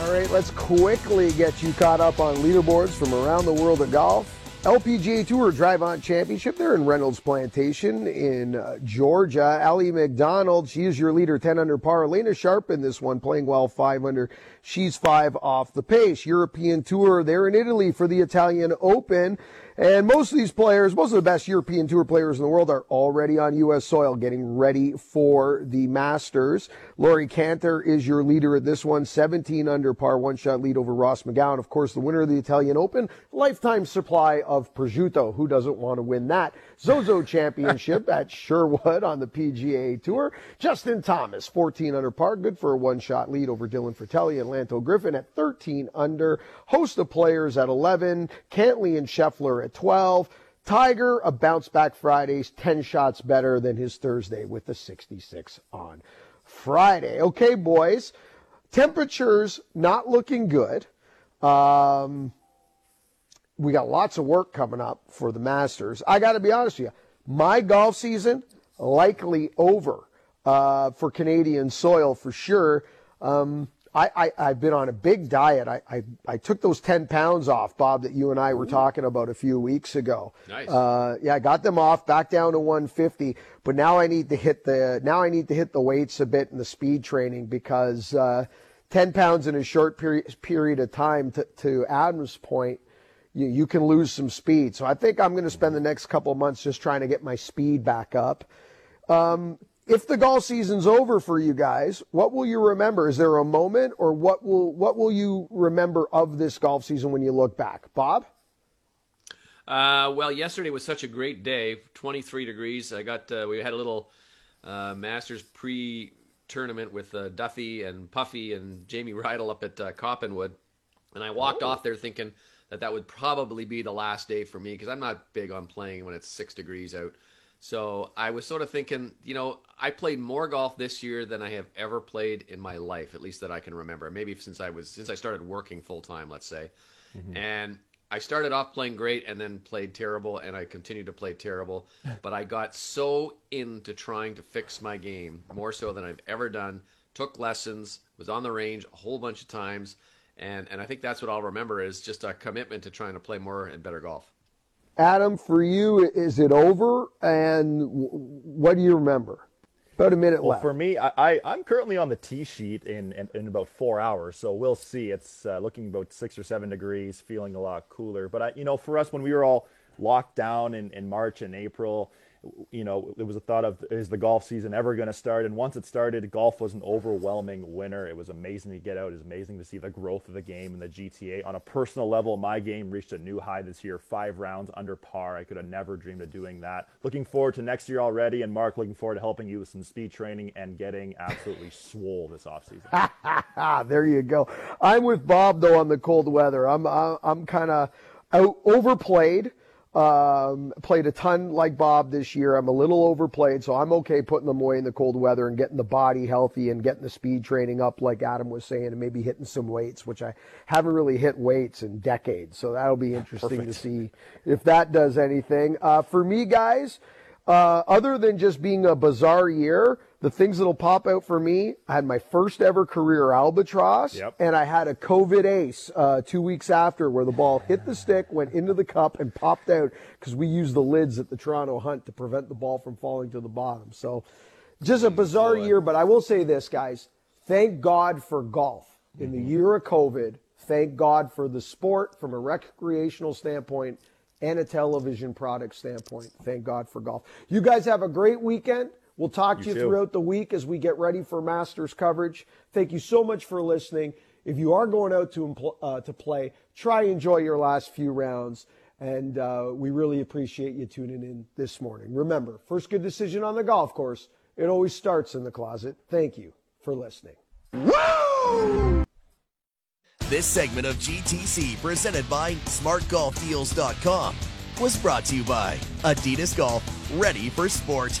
All right, let's quickly get you caught up on leaderboards from around the world of golf. LPGA Tour Drive On Championship. They're in Reynolds Plantation in uh, Georgia. Ally McDonald, she is your leader, 10 under par. Alena Sharp in this one, playing well, 5 under. She's 5 off the pace. European Tour, they're in Italy for the Italian Open. And most of these players, most of the best European Tour players in the world are already on U.S. soil getting ready for the Masters. Laurie Canter is your leader at this one, 17 under par, one shot lead over Ross McGowan. Of course, the winner of the Italian Open, lifetime supply of prosciutto. Who doesn't want to win that? Zozo Championship at Sherwood on the PGA Tour. Justin Thomas, 14 under par, good for a one shot lead over Dylan Frittelli and Lanto Griffin at 13 under. Host of players at 11, Cantlay and Scheffler at 12. Tiger, a bounce back Fridays, 10 shots better than his Thursday with the 66 on Friday. Okay, boys. Temperatures not looking good. Um, we got lots of work coming up for the Masters. I got to be honest with you. My golf season likely over uh, for Canadian soil for sure. Um, I, I, have been on a big diet. I, I, I, took those 10 pounds off, Bob, that you and I were talking about a few weeks ago. Nice. Uh, yeah, I got them off back down to 150, but now I need to hit the, now I need to hit the weights a bit in the speed training because, uh, 10 pounds in a short period, period of time to, to Adam's point, you, you can lose some speed. So I think I'm going to spend the next couple of months just trying to get my speed back up. Um, if the golf season's over for you guys, what will you remember? Is there a moment or what will what will you remember of this golf season when you look back? Bob? Uh, well, yesterday was such a great day, 23 degrees. I got uh, we had a little uh, Masters pre tournament with uh, Duffy and Puffy and Jamie Rydell up at uh, Coppenwood, and I walked oh. off there thinking that that would probably be the last day for me because I'm not big on playing when it's six degrees out. So I was sort of thinking, you know, I played more golf this year than I have ever played in my life, at least that I can remember. Maybe since I was since I started working full time, let's say. Mm-hmm. And I started off playing great and then played terrible and I continued to play terrible, but I got so into trying to fix my game, more so than I've ever done. Took lessons, was on the range a whole bunch of times, and and I think that's what I'll remember is just a commitment to trying to play more and better golf. Adam, for you, is it over? And what do you remember? About a minute well, left. For me, I, I, am currently on the tee sheet in, in, in, about four hours, so we'll see. It's uh, looking about six or seven degrees, feeling a lot cooler. But, I, you know, for us, when we were all locked down in, in March and April, you know, it was a thought of is the golf season ever going to start? And once it started, golf was an overwhelming winner. It was amazing to get out. It was amazing to see the growth of the game and the GTA. On a personal level, my game reached a new high this year, five rounds under par. I could have never dreamed of doing that. Looking forward to next year already. And Mark, looking forward to helping you with some speed training and getting absolutely swole this offseason. there you go. I'm with Bob though on the cold weather. I'm I'm, I'm kind of overplayed. Um, played a ton like Bob this year. I'm a little overplayed, so I'm okay putting them away in the cold weather and getting the body healthy and getting the speed training up, like Adam was saying, and maybe hitting some weights, which I haven't really hit weights in decades. So that'll be interesting Perfect. to see if that does anything. Uh, for me, guys, uh, other than just being a bizarre year, the things that'll pop out for me, I had my first ever career albatross, yep. and I had a COVID ace uh, two weeks after where the ball hit the stick, went into the cup, and popped out because we used the lids at the Toronto Hunt to prevent the ball from falling to the bottom. So just a bizarre year, but I will say this, guys. Thank God for golf. In the year of COVID, thank God for the sport from a recreational standpoint and a television product standpoint. Thank God for golf. You guys have a great weekend. We'll talk you to you too. throughout the week as we get ready for Masters coverage. Thank you so much for listening. If you are going out to uh, to play, try enjoy your last few rounds, and uh, we really appreciate you tuning in this morning. Remember, first good decision on the golf course, it always starts in the closet. Thank you for listening. Woo! This segment of GTC, presented by SmartGolfDeals.com, was brought to you by Adidas Golf, ready for sport.